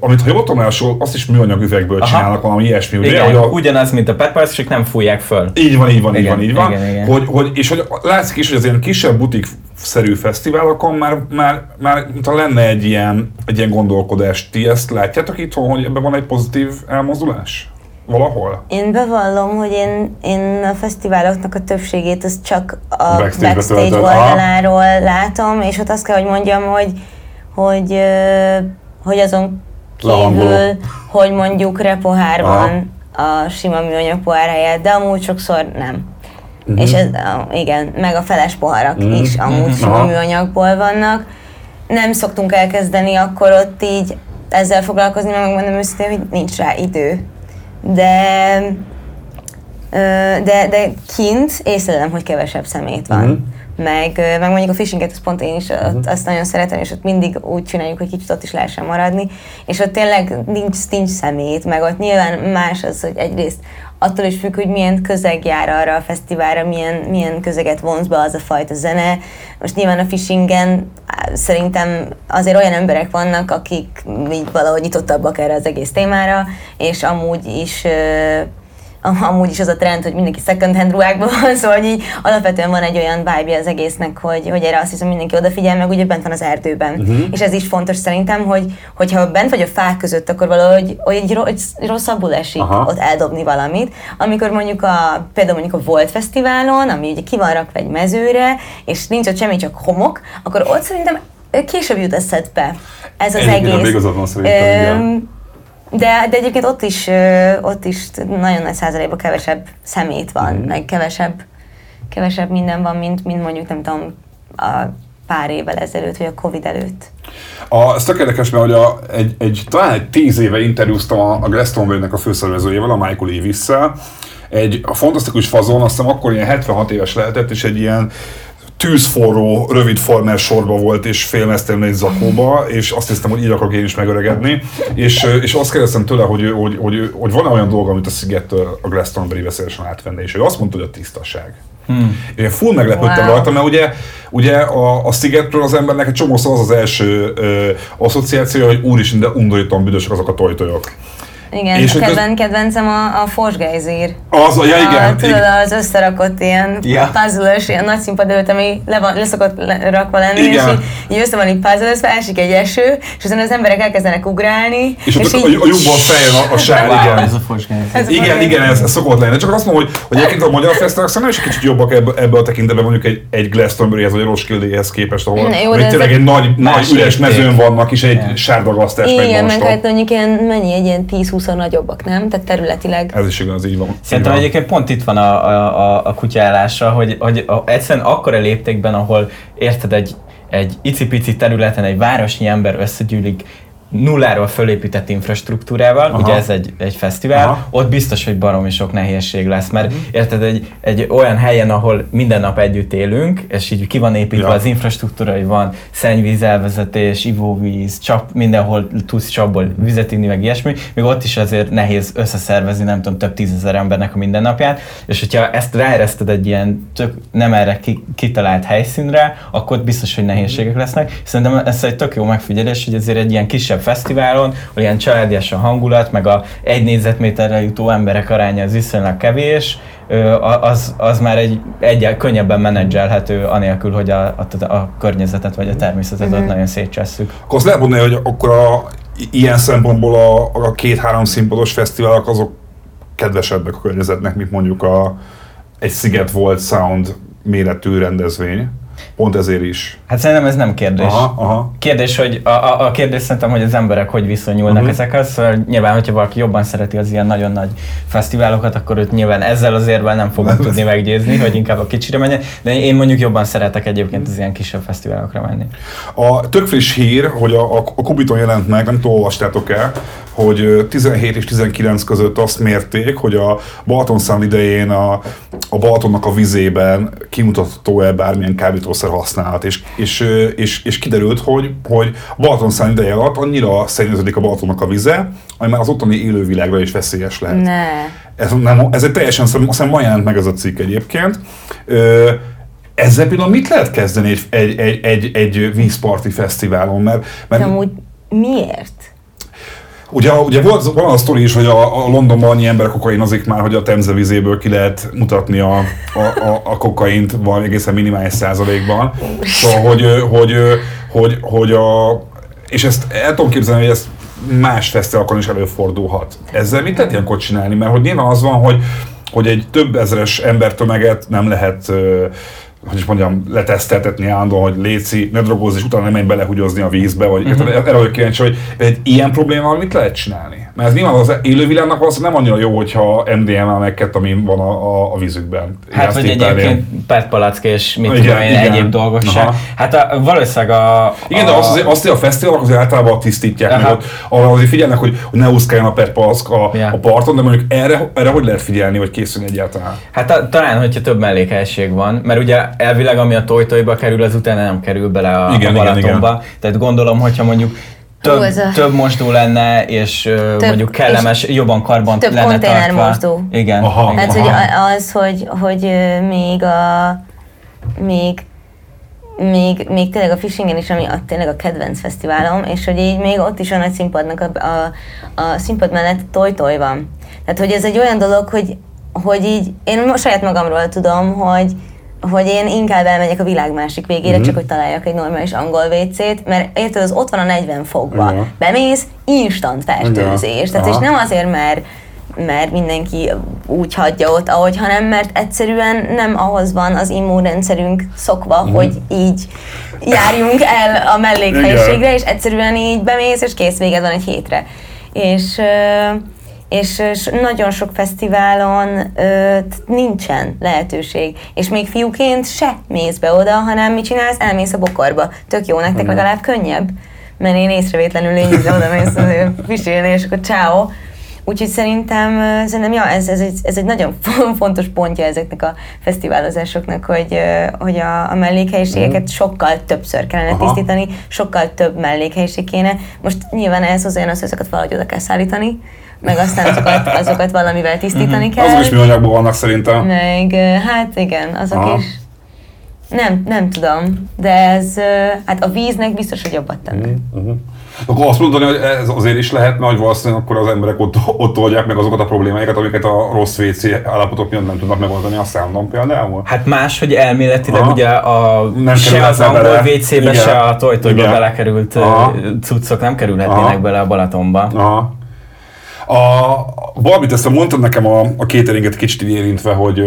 amit ha jól tudom, azt is műanyag üvegből Aha. csinálnak valami ilyesmi, ugye? Igen, hogy a, ugyanaz, mint a Pet Parts, csak nem fújják föl. így van, így van, így Igen, van, így van. igen, igen. Hogy, hogy, és hogy látszik is, hogy az ilyen kisebb butik-szerű fesztiválokon már, már, már mintha lenne egy ilyen, egy ilyen gondolkodás. Ti ezt látjátok itthon, hogy ebben van egy pozitív elmozdulás? Valahol? Én bevallom, hogy én, én a fesztiváloknak a többségét az csak a backstage, aha. oldaláról látom, és ott azt kell, hogy mondjam, hogy, hogy, hogy azon kívül, hogy mondjuk repohár Aha. van a sima műanyag pohár helyett, de amúgy sokszor nem. Mhm. És ez, igen, meg a feles poharak is amúgy sima Aha. műanyagból vannak. Nem szoktunk elkezdeni akkor ott így ezzel foglalkozni, mert megmondom őszintén, hogy nincs rá idő. De, de, de kint észlelem, hogy kevesebb szemét van. Mhm. Meg, meg mondjuk a fishinget, azt pont én is ott, azt nagyon szeretem, és ott mindig úgy csináljuk, hogy kicsit ott is lehessen maradni, és ott tényleg nincs, nincs szemét, meg ott nyilván más az, hogy egyrészt attól is függ, hogy milyen közeg jár arra a fesztiválra, milyen, milyen közeget vonz be az a fajta zene. Most nyilván a fishingen szerintem azért olyan emberek vannak, akik így valahogy nyitottabbak erre az egész témára, és amúgy is amúgy is az a trend, hogy mindenki second hand ruhákban van, szóval hogy így alapvetően van egy olyan vibe az egésznek, hogy, hogy erre azt hiszem mindenki odafigyel, meg ugye bent van az erdőben. Uh-huh. És ez is fontos szerintem, hogy hogyha bent vagy a fák között, akkor valahogy hogy rosszabbul esik Aha. ott eldobni valamit. Amikor mondjuk a, például mondjuk a Volt Fesztiválon, ami ugye ki van rakva egy mezőre, és nincs ott semmi, csak homok, akkor ott szerintem később jut eszedbe ez az Egyébként egész. igazad van szerintem, de, de egyébként ott is, ott is nagyon nagy százalékban kevesebb szemét van, Mhm. meg kevesebb, kevesebb minden van, mint, mint mondjuk nem tudom, a pár évvel ezelőtt, vagy a Covid előtt. A, ez tök érdekes, mert hogy a, egy, egy, talán egy tíz éve interjúztam a, a Glastonbury-nek a főszervezőjével, a Michael Levis-szel. Egy a fantasztikus fazon, azt hiszem akkor ilyen 76 éves lehetett, és egy ilyen tűzforró, rövid farmer sorba volt, és félmeztem egy zakóba, és azt hiszem, hogy így akarok én is megöregedni. És, és azt kérdeztem tőle, hogy, hogy, hogy, hogy van-e olyan dolga, amit a Szigettől a Glastonbury veszélyesen átvenni, és ő azt mondta, hogy a tisztaság. Hmm. Én full meglepődtem Wow. rajta, mert ugye, ugye a, a Szigetről az embernek egy csomószor az az első ö, asszociációja, hogy úristen, de undorítóan büdösek azok a tojtojok. Igen, És kedven, kedvencem a, a Forsgejzír. Az, ja igen, a, tudod, igen. az összerakott ilyen Ja. puzzle ilyen nagy színpad előtt, ami le, van, le szokott le- rakva lenni, Igen. és így, így össze van így puzzle esik egy eső, és aztán az emberek elkezdenek ugrálni, És, és ott a, a lyukból feljön a, a sár, Wow, igen. ez a fosgány. Ez- Igen, igen, ez, ez szokott lenni. Csak azt mondom, hogy, hogy egyébként a magyar fesztiválok szerintem is kicsit jobbak ebbe, ebbe a tekintetben, mondjuk egy, egy Glastonburyhez vagy egy Roskilde-hez képest, ahol, Na jó, de tényleg egy nagy, nagy üres mezőn vannak, és egy Igen. sárdagasztás megy Igen, meg hát mondjuk ilyen, mennyi, egy ilyen 10-20 nagyobbak, nem? Tehát területileg. Ez is igaz, így van. Szerintem Így van. egyébként pont itt van a, a, a, a kutyállása, hogy, hogy a, egyszerűen akkora léptékben, ahol érted egy, egy icipici területen egy városnyi ember összegyűlik nulláról fölépített infrastruktúrával, Aha. ugye ez egy, egy fesztivál, Aha. ott biztos, hogy baromi sok nehézség lesz, mert érted, egy, egy olyan helyen, ahol minden nap együtt élünk, és így ki van építve Ja. az infrastruktúra, hogy van szennyvíz elvezetés, ivóvíz, csap, mindenhol tudsz csapból vizet inni, meg ilyesmi, még ott is azért nehéz összeszervezni, nem tudom, több tízezer embernek a mindennapját, és hogyha ezt ráereszted egy ilyen tök nem erre ki, kitalált helyszínre, akkor biztos, hogy nehézségek lesznek. Szerintem ez egy tök jó megfigyelés, hogy azért egy ilyen kisebb fesztiválon, ahol ilyen családias a hangulat, meg a egy négyzetméterre jutó emberek aránya az viszonylag kevés, az, az már egy, egy könnyebben menedzselhető, anélkül, hogy a, a, a környezetet vagy a természetet ott nagyon szétcsesszük. Akkor azt lehet mondani, hogy akkor a, ilyen szempontból a, a két-három színpados fesztiválok azok kedvesebbek a környezetnek, mint mondjuk a, egy Sziget volt Sound méretű rendezvény. Pont ezért is. Hát szerintem ez nem kérdés. Aha, aha. Kérdés, hogy a, a, a kérdés szerintem, hogy az emberek hogy viszonyulnak uh-huh. ezekhez. Szóval nyilván, hogyha valaki jobban szereti az ilyen nagyon nagy fesztiválokat, akkor őt nyilván ezzel az érvel nem fogom tudni meggyőzni, hogy inkább a kicsire menjen. De én mondjuk jobban szeretek egyébként az ilyen kisebb fesztiválokra menni. A tök friss hír, hogy a, a, a Kubiton jelent meg, nem tudom, olvastátok el, hogy ö, 17 és 19 között azt mérték, hogy a Balaton szám idején a, a Balatonnak a vizében kimutatható-e bármilyen kábítószer használat, és, és, és, és kiderült, hogy, hogy a Balaton szám ideje alatt annyira szennyeződik a Balatonnak a vize, ami már az ottani élővilágra is veszélyes lehet. Ne. Ez, nem, ez egy teljesen, hiszem ma jelent meg ez a cikk egyébként. Ö, ezzel például mit lehet kezdeni egy, egy, egy, egy, egy vízparti fesztiválon? Mert, De mert amúgy miért? Ugye, ugye volt van a sztori is, hogy a, a Londonban annyi ember kokainozik már, hogy a Temze vizéből ki lehet mutatni a, a, a, a kokaint valami egészen minimális százalékban. Szóval, hogy, hogy, hogy, hogy a, és ezt el tudom képzelni, hogy ez más fesztiválokon is előfordulhat. Ezzel mit lehet ilyenkor csinálni? Mert hogy nyilván az van, hogy, hogy egy több ezeres embertömeget nem lehet hogy is mondjam, leteszteltetni állandóan, hogy léci, ne drogozz, és utána nem menj belehugyozni a vízbe, vagy uh-huh. erre vagyok kíváncsi, hogy egy ilyen problémával mit lehet csinálni? Mert ez nyilván az élővilágnak valószínűleg nem annyira jó, hogyha MDMA meg ketamin van a, a, a vízükben. Hát vagy egyébként PET palack és mit Igen, tudom én, igen. egyéb dolgok sem. Hát a, valószínűleg a... Igen, de a, azt, azért, azt hogy a fesztiválok azért általában tisztítják, Aha. meg ott arra azért figyelnek, hogy, hogy ne úszkáljon a PET palack a, Ja. a parton, de mondjuk erre, erre hogy lehet figyelni, vagy készülni egyáltalán? Hát ta, talán, hogyha több mellékhelyiség van, mert ugye elvileg ami a tojtojba kerül, az utána nem kerül bele a, Igen, a igen, Balatonba. Tehát gondolom, hogyha mondjuk több, ez a- több mosdó lenne, és több, mondjuk kellemes, jobban karban több lenne tartva. mosdó. Igen. Aha. igen. Hát, hogy az, hogy, hogy még a még még, még tényleg a Fishingen is, ami a, tényleg a kedvenc fesztiválom, és hogy így még ott is a nagy színpadnak a, a, a színpad mellett toj-toj van. Tehát, hogy ez egy olyan dolog, hogy, hogy így, én most saját magamról tudom, hogy, hogy én inkább elmegyek a világ másik végére, Mhm. csak hogy találjak egy normális angol WC-t, mert érted, az ott van a 40 fokba. Igen. Bemész, instant fertőzés. Tehát, és nem azért, mert mert mindenki úgy hagyja ott, ahogy, hanem mert egyszerűen nem ahhoz van az immunrendszerünk szokva, Mhm. hogy így járjunk el a mellékhelyiségre, és egyszerűen így bemész, és kész véged van egy hétre. És, és, és nagyon sok fesztiválon ö, nincsen lehetőség. És még fiúként se mész be oda, hanem mit csinálsz? Elmész a bokorba. Tök jó, nektek legalább könnyebb. Mert én észrevétlenül lényegre oda mész pisilni, és akkor ciao. úgyhogy szerintem, szerintem ja, ez, ez, egy, ez egy nagyon fontos pontja ezeknek a fesztiválozásoknak, hogy, hogy a, a mellékhelyiségeket sokkal többször kellene Aha. tisztítani, sokkal több mellékhelyiség kéne. Most nyilván ehhez hozzájön az, hogy ezeket valahogy oda kell szállítani, meg aztán azokat, azokat valamivel tisztítani kell. Azok is műanyagban vannak szerintem. Meg, hát igen, azok Aha. is. Nem, nem tudom, de ez, hát a víznek biztos, hogy jobbat tenne. Uh-huh. Akkor azt mondani, hogy ez azért is lehetne, hogy valószínűleg akkor az emberek ott, ott oldják meg azokat a problémáikat, amiket a rossz WC állapotok miatt nem tudnak megoldani a számon például. Hát más, hogy elméletileg Aha. ugye a, Nem se az angol bele. WC-be, Igen. se a tojtojba Igen. belekerült Aha. cuccok nem kerülhetnének Aha. bele a Balatonba. Aha. A, valamit ezt mondtad nekem a, a cateringet kicsit érintve, hogy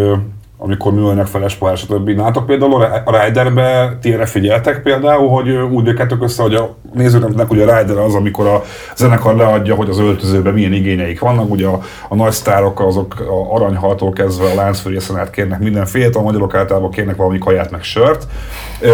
amikor műölnek feles pohár, stb. Nátok például a Riderbe ti erre figyeltek például, hogy úgy vékeltek össze, hogy a nézőknek ugye a Rider az, amikor a zenekar leadja, hogy az öltözőben milyen igényeik vannak, ugye a, a nagy sztárok azok a aranyhaltól kezdve a láncfűrészen át kérnek mindenfélet, a magyarok általában kérnek valami kaját meg sört. Ö,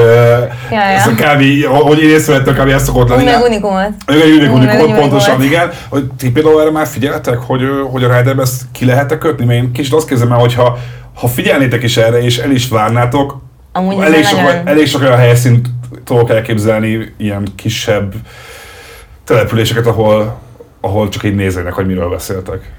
Ja, ja. Ez a kb. hogy én észrevettem, kb. ez szokott lenni. Meg unikumot. Meg unikum, unikum pontosan, igen. Hogy ti például erre már figyeltek, hogy, hogy a Riderbe ezt ki lehet ki Mert én kicsit azt képzelem el, hogyha ha figyelnétek is erre, és el is várnátok, Amúgy elég, sok, nagyon- elég sok olyan helyszínt tudok elképzelni, ilyen kisebb településeket, ahol, ahol csak így néznének, hogy miről beszéltek.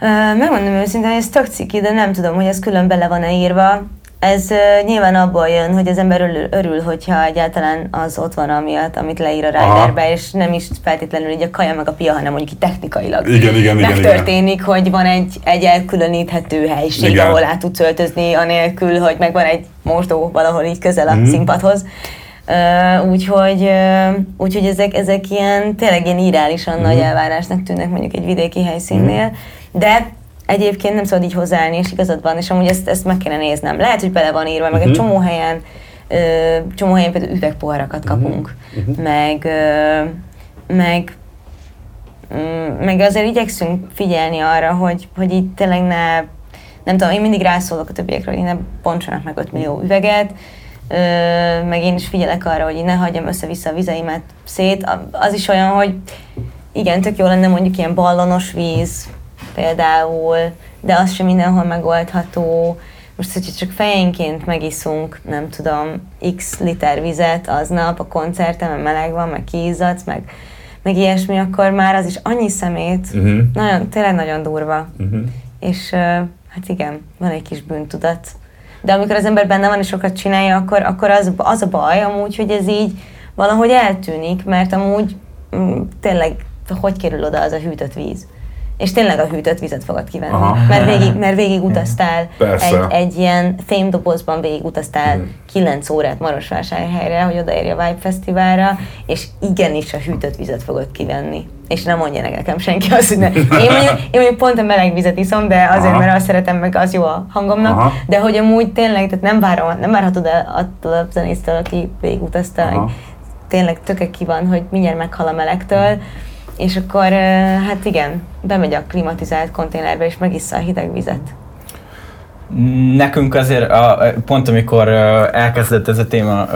Ö, Megmondom őszintén, hogy ez tök ciki, de nem tudom, hogy ez külön bele van-e írva. Ez uh, nyilván abból jön, hogy az ember örül, örül, hogyha egyáltalán az ott van amiatt, amit leír a riderbe, és nem is feltétlenül így a kaja meg a pia, hanem mondjuk így technikailag Igen, igen, igen, megtörténik, hogy van egy, egy elkülöníthető helység, Igen. ahol át tudsz öltözni, anélkül, hogy megvan egy mosdó valahol így közel a Mhm. színpadhoz. Uh, úgyhogy, uh, úgyhogy ezek, ezek ilyen tényleg ilyen irálisan Mhm. nagy elvárásnak tűnnek mondjuk egy vidéki helyszínnél, de egyébként nem szabad így hozzáállni, és igazad van, és amúgy ezt, ezt meg kéne néznem. Lehet, hogy bele van írva, meg egy Mhm. csomó helyen, ö, csomó helyen például üvegpoharakat Mhm. kapunk, meg, ö, meg Mm, meg azért igyekszünk figyelni arra, hogy, hogy így tényleg ne, nem tudom, én mindig rászólok a többiekről, hogy ne bontsanak meg 5 millió üveget, ö, meg én is figyelek arra, hogy ne hagyjam össze-vissza a vizeimet szét. Az is olyan, hogy igen, tök jó lenne mondjuk ilyen ballonos víz például, de az sem mindenhol megoldható. Most, hogyha csak fejenként megiszunk, nem tudom, x liter vizet aznap a koncerten, mert meleg van, meg kiizzadsz, meg, meg ilyesmi, akkor már az is annyi szemét, Uh-huh. nagyon, tényleg nagyon durva. Uh-huh. És hát igen, van egy kis bűntudat. De amikor az ember benne van és sokat csinálja, akkor, akkor az, az a baj amúgy, hogy ez így valahogy eltűnik, mert amúgy mm, tényleg hogy kerül oda az a hűtött víz? És tényleg a hűtött vizet fogod kivenni. Aha. Mert végig, mert végig utaztál Persze. egy, egy ilyen fémdobozban végig utaztál Mhm. 9 órát Marosvásárhelyre, hogy odaérj a Vibe Fesztiválra, és igenis a hűtött vizet fogod kivenni. És nem mondja nekem senki azt, hogy ne. Én mondjuk, én mondjuk pont a meleg vizet iszom, de azért, Aha. mert azt szeretem, meg az jó a hangomnak, Aha. de hogy amúgy tényleg, tehát nem várom, nem várhatod el attól a zenésztől, aki végigutazta, Aha. hogy tényleg töke ki van, hogy mindjárt meghal a melegtől, és akkor hát igen, bemegy a klimatizált konténerbe, és megissza a hideg vizet. Nekünk azért a, pont amikor elkezdett ez a téma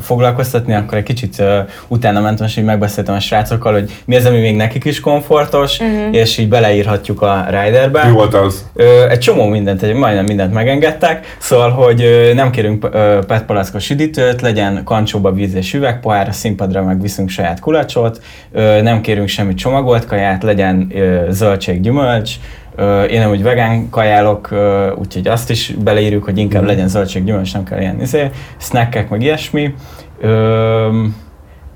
foglalkoztatni, akkor egy kicsit utána mentem, és így megbeszéltem a srácokkal, hogy mi az, ami még nekik is komfortos, Mhm. és így beleírhatjuk a riderbe. Mi volt az? Egy csomó mindent, egy, majdnem mindent megengedtek, szóval, hogy nem kérünk PET palackos üdítőt, legyen kancsóba víz és üvegpohár, a színpadra meg viszünk saját kulacsot, nem kérünk semmi csomagolt kaját, legyen zöldség, gyümölcs, én amúgy vegán kajálok, úgyhogy azt is beleírjuk, hogy inkább legyen zöldség, gyümölcs, nem kell ilyen izé, snackek, meg ilyesmi. Ö,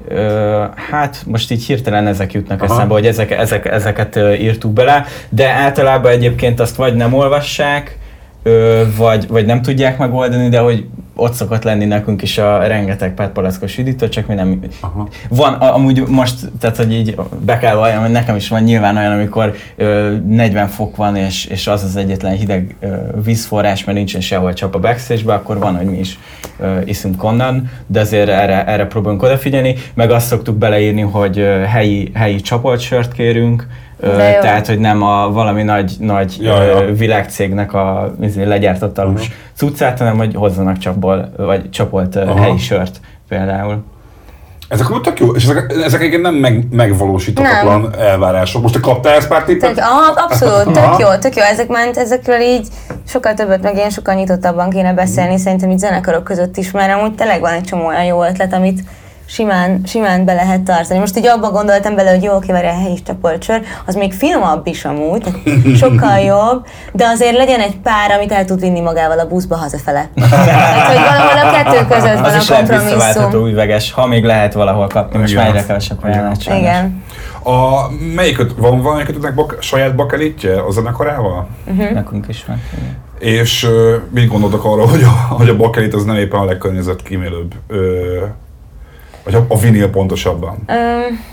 Ö, hát most így hirtelen ezek jutnak Aha. eszembe, hogy ezek, ezek, ezeket írtuk bele, de általában egyébként azt vagy nem olvassák, ö, vagy, vagy nem tudják megoldani, de hogy ott szokott lenni nekünk is a rengeteg petpalackos üdítő, csak mi nem... Aha. Van, a- amúgy most, tehát hogy így be kell valljam, hogy nekem is van nyilván olyan, amikor ö, 40 fok van, és, és az az egyetlen hideg ö, vízforrás, mert nincsen sehol csap a backstage van, akkor hogy mi is ö, iszunk onnan, de azért erre, erre próbálunk odafigyelni, meg azt szoktuk beleírni, hogy ö, helyi, helyi csapolt sört kérünk, tehát, hogy nem a valami nagy, nagy Ja, ja. világcégnek a izé, legyártott alus cuccát, hanem hogy hozzanak csapból, vagy csapolt Aha. helyi sört például. Ezek úgy tök jó, és ezek, ezek egyébként nem meg, megvalósíthatatlan nem. elvárások. Most te kaptál ezt pár tippet? Tök, aha, abszolút, tök jó, tök jó. Ezek ment, ezekről így sokkal többet, meg ilyen sokkal nyitottabban kéne beszélni, szerintem itt zenekarok között is, mert amúgy tényleg van egy csomó olyan jó ötlet, amit, simán, simán be lehet tartani. Most így abba gondoltam bele, hogy jó, oké, várj, a helyi csapolcsör, az még finomabb is amúgy, sokkal jobb, de azért legyen egy pár, amit el tud vinni magával a buszba hazafele. tehát, hogy valahol a kettő között van az a kompromisszum. üveges, ha még lehet valahol kapni, most már egyre kevesebb ajánlát Igen. A, melyiköt, van valamelyikötöknek bak, saját bakelitje a zenekarával? Uh-huh. Nekünk is van. És uh, mit gondoltak arra, hogy a, hogy a bakelit az nem éppen a legkörnyezetkímélőbb uh, vagy a, a vinil pontosabban? Um,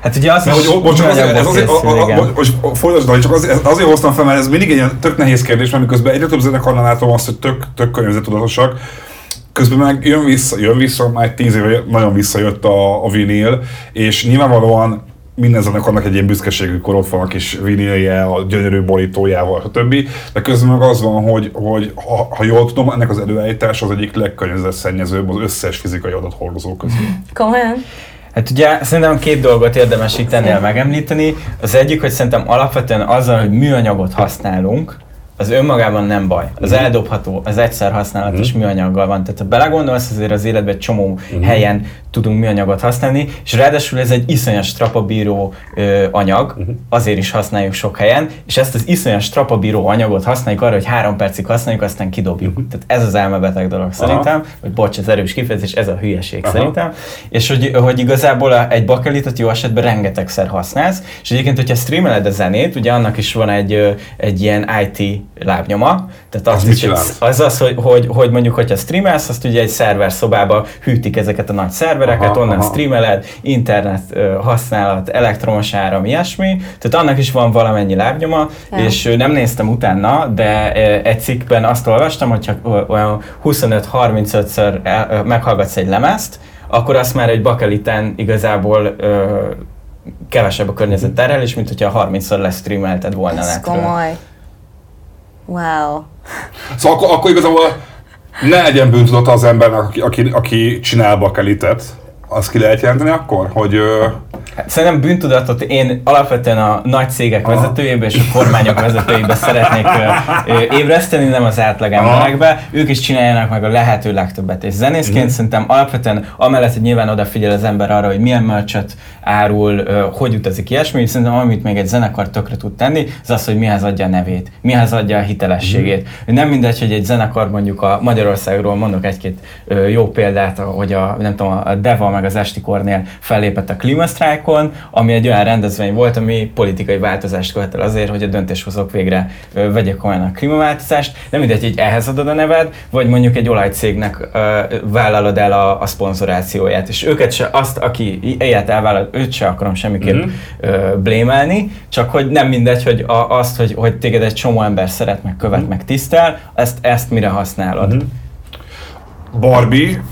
Hát ugye az, hogy, most csak azért, ez azért, most csak azért, azért hoztam fel, mert ez mindig egy ilyen tök nehéz kérdés, mert miközben egyre több zenekarnál látom azt, hogy tök, tök környezetudatosak, közben meg jön vissza, jön vissza, már tíz éve nagyon visszajött a, a vinil, és nyilvánvalóan minden zenekarnak egy ilyen büszkeségű ott van a kis vinilje, a gyönyörű borítójával, stb. De közben meg az van, hogy, hogy ha, ha jól tudom, ennek az előállítás az egyik legkörnyezetszennyezőbb az összes fizikai adathordozó közül. Komolyan? Hát ugye szerintem két dolgot érdemes itt ennél megemlíteni. Az egyik, hogy szerintem alapvetően azzal, hogy műanyagot használunk, az önmagában nem baj. Az uh-huh. eldobható, az egyszer használatos uh-huh. műanyaggal van. Tehát ha belegondolsz, azért az életben egy csomó uh-huh. helyen tudunk műanyagot használni, és ráadásul ez egy iszonyas strapabíró ö, anyag, uh-huh. azért is használjuk sok helyen, és ezt az iszonyas strapabíró anyagot használjuk arra, hogy három percig használjuk, aztán kidobjuk. Uh-huh. Tehát ez az elmebeteg dolog szerintem, uh-huh. vagy bocs, ez erős kifejezés, ez a hülyeség uh-huh. szerintem. És hogy, hogy igazából egy bakelitot jó esetben rengetegszer használsz, és egyébként, hogyha streameled a zenét, ugye annak is van egy, egy ilyen IT lábnyoma. Tehát az, az, az, az, az hogy, hogy, hogy mondjuk, hogyha streamelsz, azt ugye egy szerver szobába hűtik ezeket a nagy szervereket, aha, onnan aha. streameled, internet használat, elektromos áram, ilyesmi. Tehát annak is van valamennyi lábnyoma, ja. és nem néztem utána, de egy cikkben azt olvastam, hogyha olyan 25-35-ször meghallgatsz egy lemezt, akkor azt már egy bakeliten igazából kevesebb a környezet terhelés, mint hogyha 30-szor lesztreamelted volna Ez komoly. Wow. Szóval akkor, akkor igazából ne legyen bűntudata az embernek, aki, aki, aki csinál bakelitet. Azt ki lehet jelenteni akkor, hogy... Szerintem bűntudatot én alapvetően a nagy cégek Aha. vezetőjébe és a kormányok vezetőjébe szeretnék ébreszteni, nem az átlagemberekbe. Ők is csináljanak meg a lehető legtöbbet. És zenészként mm. szerintem alapvetően amellett, hogy nyilván odafigyel az ember arra, hogy milyen merchet árul, hogy utazik ilyesmi, szerintem amit még egy zenekar tökre tud tenni, az az, hogy mihez adja a nevét, mihez adja a hitelességét. Mm. Nem mindegy, hogy egy zenekar mondjuk a Magyarországról mondok egy-két jó példát, hogy a, nem tudom, a Deva meg az Esti Kornél fellépett a klímasztrájkon, ami egy olyan rendezvény volt, ami politikai változást követel azért, hogy a döntéshozók végre ö, vegyek komolyan a klímaváltozást. Nem mindegy, hogy ehhez adod a neved, vagy mondjuk egy olajcégnek ö, vállalod el a, a szponzorációját, és őket se, azt, aki ilyet elvállal, őt se akarom semmiképp mm-hmm. ö, csak hogy nem mindegy, hogy a, azt, hogy, hogy téged egy csomó ember szeret, meg követ, mm-hmm. meg tisztel, ezt, ezt mire használod. Mm-hmm. Barbie,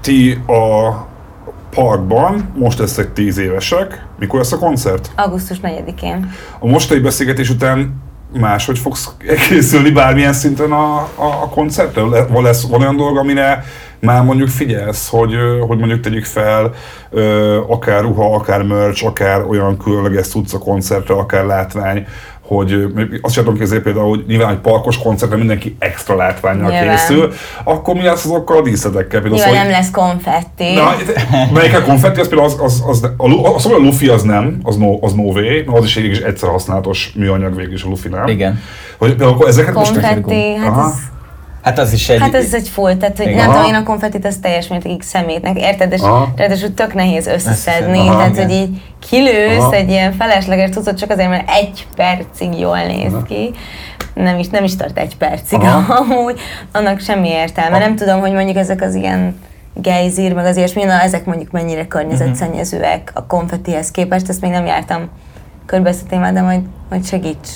ti a parkban, most leszek 10 évesek. Mikor lesz a koncert? Augusztus 4-én. A mostani beszélgetés után máshogy fogsz készülni bármilyen szinten a, a, a koncertre? Van, lesz, van olyan dolog, amire már mondjuk figyelsz, hogy, hogy mondjuk tegyük fel akár ruha, akár merch, akár olyan különleges tudsz a koncertre, akár látvány, hogy azt sem tudom képzelni például, hogy nyilván egy parkos koncertre mindenki extra látványra készül, akkor mi lesz azokkal a díszletekkel? Például Nyilván szóval, nem lesz konfetti. Na, melyik a konfetti, az például az, az, az, a, a, szóval a Luffy az nem, az no, az no way, mert az is egy egyszer használatos műanyag végül is a Luffy-nál. Igen. Hogy például akkor ezeket konfetti, most hát Aha. ez Hát az is egy... Hát ez egy full, tehát hogy nem tudom, én a konfettit az teljes mértékig szemétnek, érted? És ráadásul tök nehéz összeszedni, Aha, tehát igen. hogy így kilősz Aha. egy ilyen felesleges tucat csak azért, mert egy percig jól néz Aha. ki. Nem is, nem is tart egy percig Aha. amúgy, annak semmi értelme. Aha. Nem tudom, hogy mondjuk ezek az ilyen gejzír, meg az ilyesmi, na ezek mondjuk mennyire környezetszennyezőek a konfettihez képest, ezt még nem jártam körbe ezt a témát, de majd, majd segíts.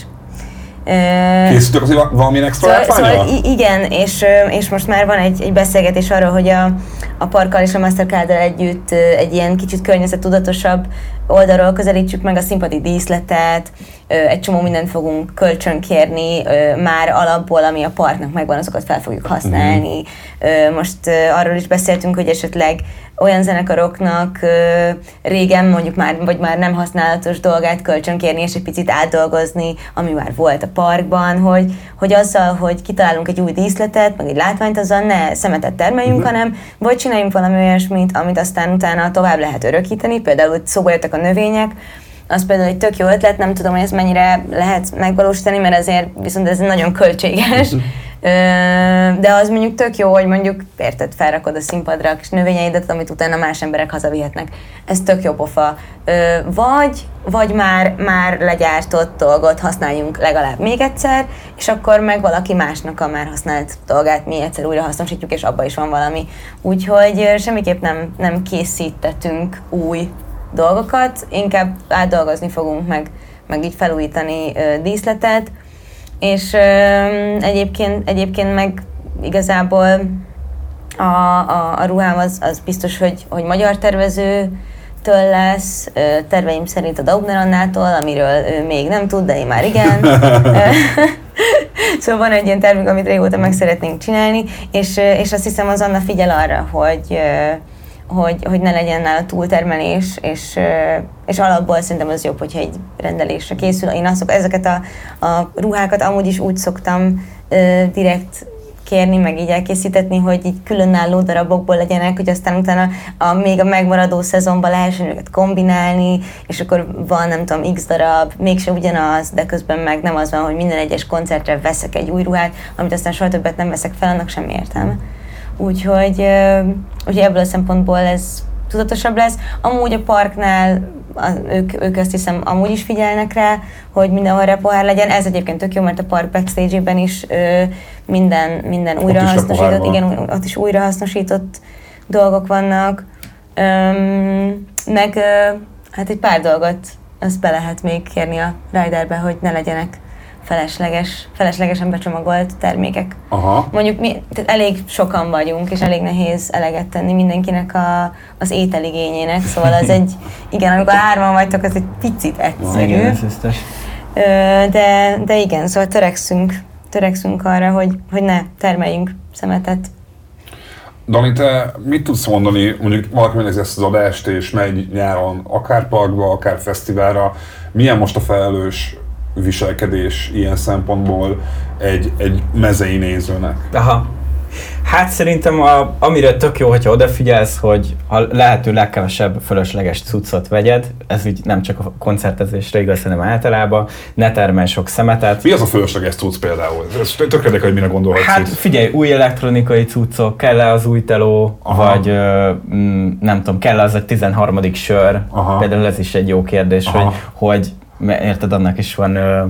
Készültök azért valamilyen extra szóval, szóval igen, és, és most már van egy, egy beszélgetés arról, hogy a, a parkkal és a mastercard együtt egy ilyen kicsit környezettudatosabb oldalról közelítsük meg a színpadi díszletet, egy csomó mindent fogunk kölcsönkérni, már alapból, ami a parknak megvan, azokat fel fogjuk használni. Ö, Most arról is beszéltünk, hogy esetleg olyan zenekaroknak régen mondjuk már, vagy már nem használatos dolgát kölcsönkérni, és egy picit átdolgozni, ami már volt a parkban, hogy, hogy azzal, hogy kitalálunk egy új díszletet, meg egy látványt, azzal ne szemetet termeljünk, hanem vagy csináljunk valami olyasmit, amit aztán utána tovább lehet örökíteni, például szóba jöttek a növények, az például egy tök jó ötlet, nem tudom, hogy ezt mennyire lehet megvalósítani, mert ezért viszont ez nagyon költséges. De az mondjuk tök jó, hogy mondjuk érted, felrakod a színpadra a kis növényeidet, amit utána más emberek hazavihetnek. Ez tök jó pofa. Vagy, vagy már, már legyártott dolgot használjunk legalább még egyszer, és akkor meg valaki másnak a már használt dolgát mi egyszer újra hasznosítjuk, és abban is van valami. Úgyhogy semmiképp nem, nem készítettünk új dolgokat, inkább átdolgozni fogunk, meg, meg így felújítani ö, díszletet, és ö, egyébként, egyébként meg igazából a, a, a ruhám az, az biztos, hogy, hogy magyar tervező től lesz, terveim szerint a Daubner Annától, amiről ő még nem tud, de én már igen. Szóval van egy ilyen tervünk, amit régóta meg szeretnénk csinálni, és, és azt hiszem az Anna figyel arra, hogy, hogy, hogy ne legyen nála túltermelés, és, és alapból szerintem az jobb, hogyha egy rendelésre készül. Én azok, ezeket a, a ruhákat amúgy is úgy szoktam ö, direkt kérni, meg így elkészítetni, hogy így különálló darabokból legyenek, hogy aztán utána a, még a megmaradó szezonban lehessen őket kombinálni, és akkor van nem tudom x darab, mégse ugyanaz, de közben meg nem az van, hogy minden egyes koncertre veszek egy új ruhát, amit aztán soha többet nem veszek fel, annak semmi értelme. Úgyhogy, úgyhogy ebből a szempontból ez tudatosabb lesz. Amúgy a parknál ők, ők azt hiszem amúgy is figyelnek rá, hogy mindenhol repohár legyen. Ez egyébként tök jó, mert a park backstage-ében is ö, minden, minden újrahasznosított, igen, ott is újrahasznosított dolgok vannak. Öm, meg ö, hát egy pár dolgot azt be lehet még kérni a riderbe, hogy ne legyenek felesleges, feleslegesen becsomagolt termékek. Aha. Mondjuk mi tehát elég sokan vagyunk, és elég nehéz eleget tenni mindenkinek a, az ételigényének, szóval az egy, igen, amikor hárman vagytok, az egy picit egyszerű. Igen, ez de, de igen, szóval törekszünk, törekszünk arra, hogy, hogy ne termeljünk szemetet. Dani, te mit tudsz mondani, mondjuk valaki megnézi ezt az adást, és megy nyáron akár parkba, akár fesztiválra, milyen most a felelős viselkedés ilyen szempontból egy, egy mezei nézőnek? Aha. Hát szerintem a, amire tök jó, hogyha odafigyelsz, hogy a lehető legkevesebb fölösleges cuccot vegyed, ez így nem csak a koncertezésre igaz, hanem általában, ne termelj sok szemetet. Mi az a fölösleges tudsz például? Ez tök érdekel, hogy mire gondolhatsz Hát itt. figyelj, új elektronikai cuccok, kell-e az új teló, Aha. vagy ö, mm, nem tudom, kell az a 13. sör? Aha. Például ez is egy jó kérdés, Aha. hogy, hogy érted, annak is van ö,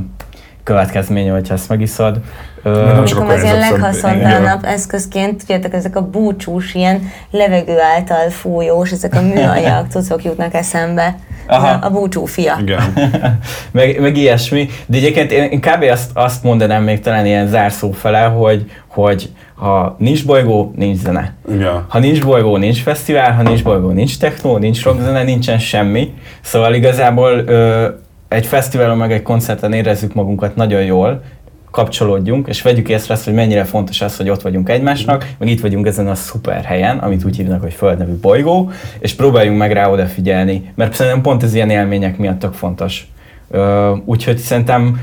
következménye, hogyha ezt megiszod. Ö, Nem csak az ilyen leghaszontalanabb eszközként, tudjátok, ezek a búcsús, ilyen levegő által fújós, ezek a műanyag cuccok jutnak eszembe. Aha. A, búcsú fia. Igen. meg, meg ilyesmi. De egyébként én, én kb. Azt, azt mondanám még talán ilyen zárszó fele, hogy, hogy ha nincs bolygó, nincs zene. Igen. Ha nincs bolygó, nincs fesztivál, ha nincs bolygó, nincs technó, nincs rockzene, nincsen semmi. Szóval igazából ö, egy fesztiválon meg egy koncerten érezzük magunkat nagyon jól, kapcsolódjunk, és vegyük észre azt, hogy mennyire fontos az, hogy ott vagyunk egymásnak, meg itt vagyunk ezen a szuper helyen, amit úgy hívnak, hogy Föld nevű bolygó, és próbáljunk meg rá odafigyelni, mert szerintem pont ez ilyen élmények miatt tök fontos. Úgyhogy szerintem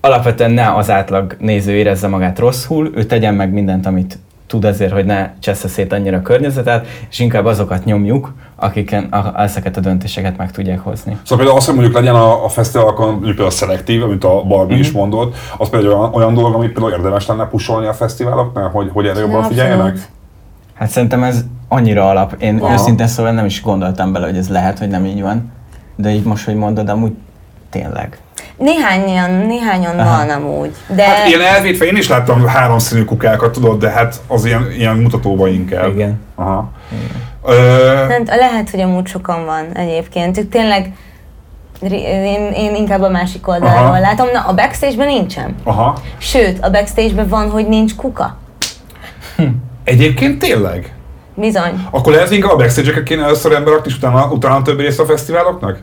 alapvetően ne az átlag néző érezze magát rosszul, ő tegyen meg mindent, amit tud azért, hogy ne csessze szét annyira a környezetet, és inkább azokat nyomjuk, akiken a, ezeket a döntéseket meg tudják hozni. Szóval például az, hogy mondjuk legyen a, a fesztiválokon mondjuk például szelektív, amit a Barbie is mondott, az például olyan, olyan dolog, amit például érdemes lenne pusolni a fesztiváloknál, hogy, hogy erre jobban figyeljenek? Hát szerintem ez annyira alap. Én Aha. őszintén szóval nem is gondoltam bele, hogy ez lehet, hogy nem így van. De így most, hogy mondod, amúgy tényleg. Néhányan, néhányan Aha. van amúgy, de Hát ilyen elvétve én is láttam háromszínű kukákat, tudod, de hát az ilyen, ilyen mutatóba inkább. Igen. Aha. Ö, nem, lehet, hogy amúgy sokan van egyébként. Ők tényleg, én, én inkább a másik oldalról Aha. látom. Na, a backstage-ben nincsen. aha. Sőt, a backstage-ben van, hogy nincs kuka. Egyébként tényleg? Bizony. Akkor lehet inkább a backstage-eket kéne először ember rakni, és utána, utána többi része a fesztiváloknak?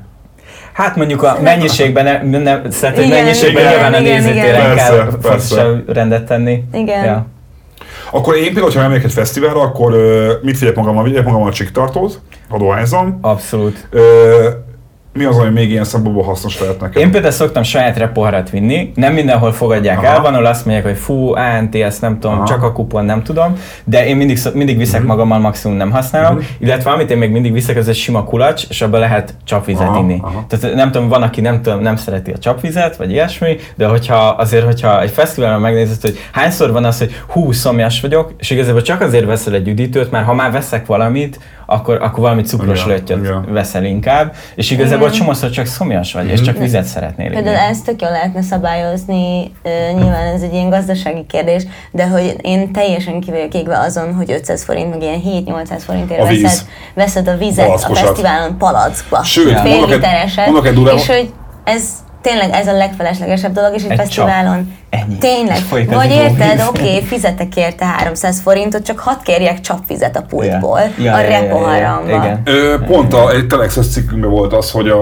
Hát mondjuk a mennyiségben, nem, nem, szerintem Igen, mennyiségben igen, nyilván a igen, nézőtére igen. Persze, kell persze. fontosabb rendet tenni. Igen. Ja. Akkor én például, ha elmegyek egy fesztiválra, akkor ö, mit vigyek magammal? Vigyek magammal a csiktartót, ha dohányzom. Abszolút. Ö, mi az, ami még ilyen szempontból hasznos lehet nekem? Én például szoktam saját repoharat vinni, nem mindenhol fogadják Aha. el, van, ahol azt mondják, hogy fú, ANT, ezt nem tudom, Aha. csak a kupon nem tudom, de én mindig, mindig viszek Mhm. magammal, maximum nem használom, illetve amit én még mindig viszek, az egy sima kulacs, és abban lehet csapvizet Aha, inni. aha. Tehát nem tudom, van, aki nem, tudom, nem szereti a csapvizet, vagy ilyesmi, de hogyha azért, hogyha egy fesztiválon megnézed, hogy hányszor van az, hogy hú, szomjas vagyok, és igazából csak azért veszel egy üdítőt, mert ha már veszek valamit, akkor, akkor valami cukros Igen, löttyöt igen. veszel inkább, és igazából Igen. csomószor csak szomjas vagy, és csak vizet szeretnél Például inni. ezt tök jól lehetne szabályozni, nyilván ez egy ilyen gazdasági kérdés, de hogy én teljesen ki vagyok égve azon, hogy 500 forint, meg ilyen 7-800 forintért A víz. veszed, veszed a vizet a fesztiválon palackba. Sőt, fél mondok egy- litereset, mondok egy durva- és hogy ez tényleg ez a legfeleslegesebb dolog, és egy, Egy fesztiválon Ennyi. Tényleg. Vagy érted, oké, okay, fizetek érte 300 forintot, csak hadd kérjek csapvizet a pultból, Ja. Ja, a ja, ja, ja, ja. repoharamba. Ö, pont a, egy Telexes cikkünkben volt az, hogy, a,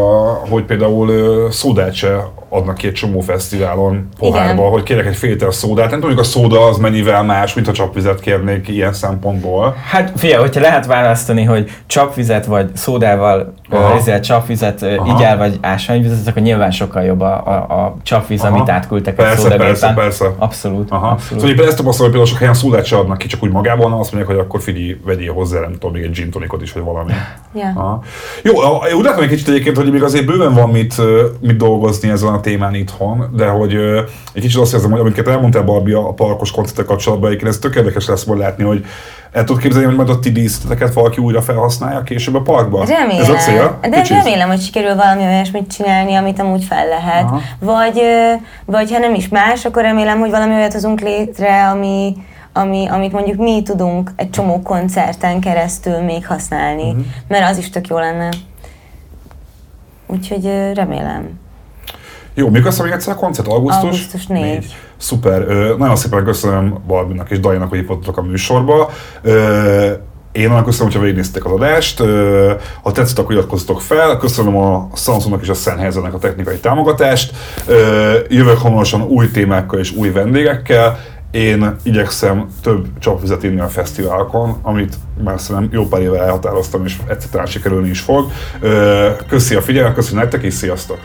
hogy például szódát se adnak ki egy csomó fesztiválon pohárba, Igen. hogy kérek egy fél liter szódát. Nem tudom, hogy a szóda az mennyivel más, mint ha csapvizet kérnék ilyen szempontból. Hát figyelj, hogyha lehet választani, hogy csapvizet vagy szódával, ezzel csapvizet Aha. igyál, vagy ásványvizet, akkor nyilván sokkal jobb a, a, a csapvíz, Aha. amit átküldtek egy szódagépen. Persze, persze. Abszolút, Aha. abszolút. Szóval ezt tapasztalom, hogy például sok helyen szódát se adnak ki, csak úgy magában, hanem azt mondják, hogy akkor figyelj, vegyél hozzá, nem tudom, még egy gin tonicot is, vagy valami. Aha. Jó, úgy látom egy kicsit egyébként, hogy még azért bőven van mit, mit dolgozni ezen a témán itthon, de hogy egy kicsit azt érzem, hogy amiket elmondtál Barbie a parkos koncertek kapcsolatban, egyébként ez tök érdekes lesz majd látni, hogy el tudod képzelni, hogy majd a ti díszleteket valaki újra felhasználja később a parkban? Remélem. Ez a cél? De Kicsit? remélem, hogy sikerül valami olyasmit csinálni, amit amúgy fel lehet. Aha. Vagy, vagy ha nem is más, akkor remélem, hogy valami olyat hozunk létre, ami, ami, amit mondjuk mi tudunk egy csomó koncerten keresztül még használni. Mhm. Mert az is tök jó lenne. Úgyhogy remélem. Jó, mikor lesz még egyszer a koncert? Augusztus? Augusztus négy. Szuper. Nagyon szépen köszönöm Balbinak és Dajának, hogy voltatok a műsorba. Én nagyon köszönöm, hogyha végignéztek az adást. Ha tetszett, akkor iratkozzatok fel. Köszönöm a Samsungnak és a Sennheisernek a technikai támogatást. Jövök hamarosan új témákkal és új vendégekkel. Én igyekszem több csapvizet inni a fesztiválokon, amit már szerintem jó pár éve elhatároztam, és egyszer sikerülni is fog. Köszi a figyelmet, köszönöm nektek, és sziasztok!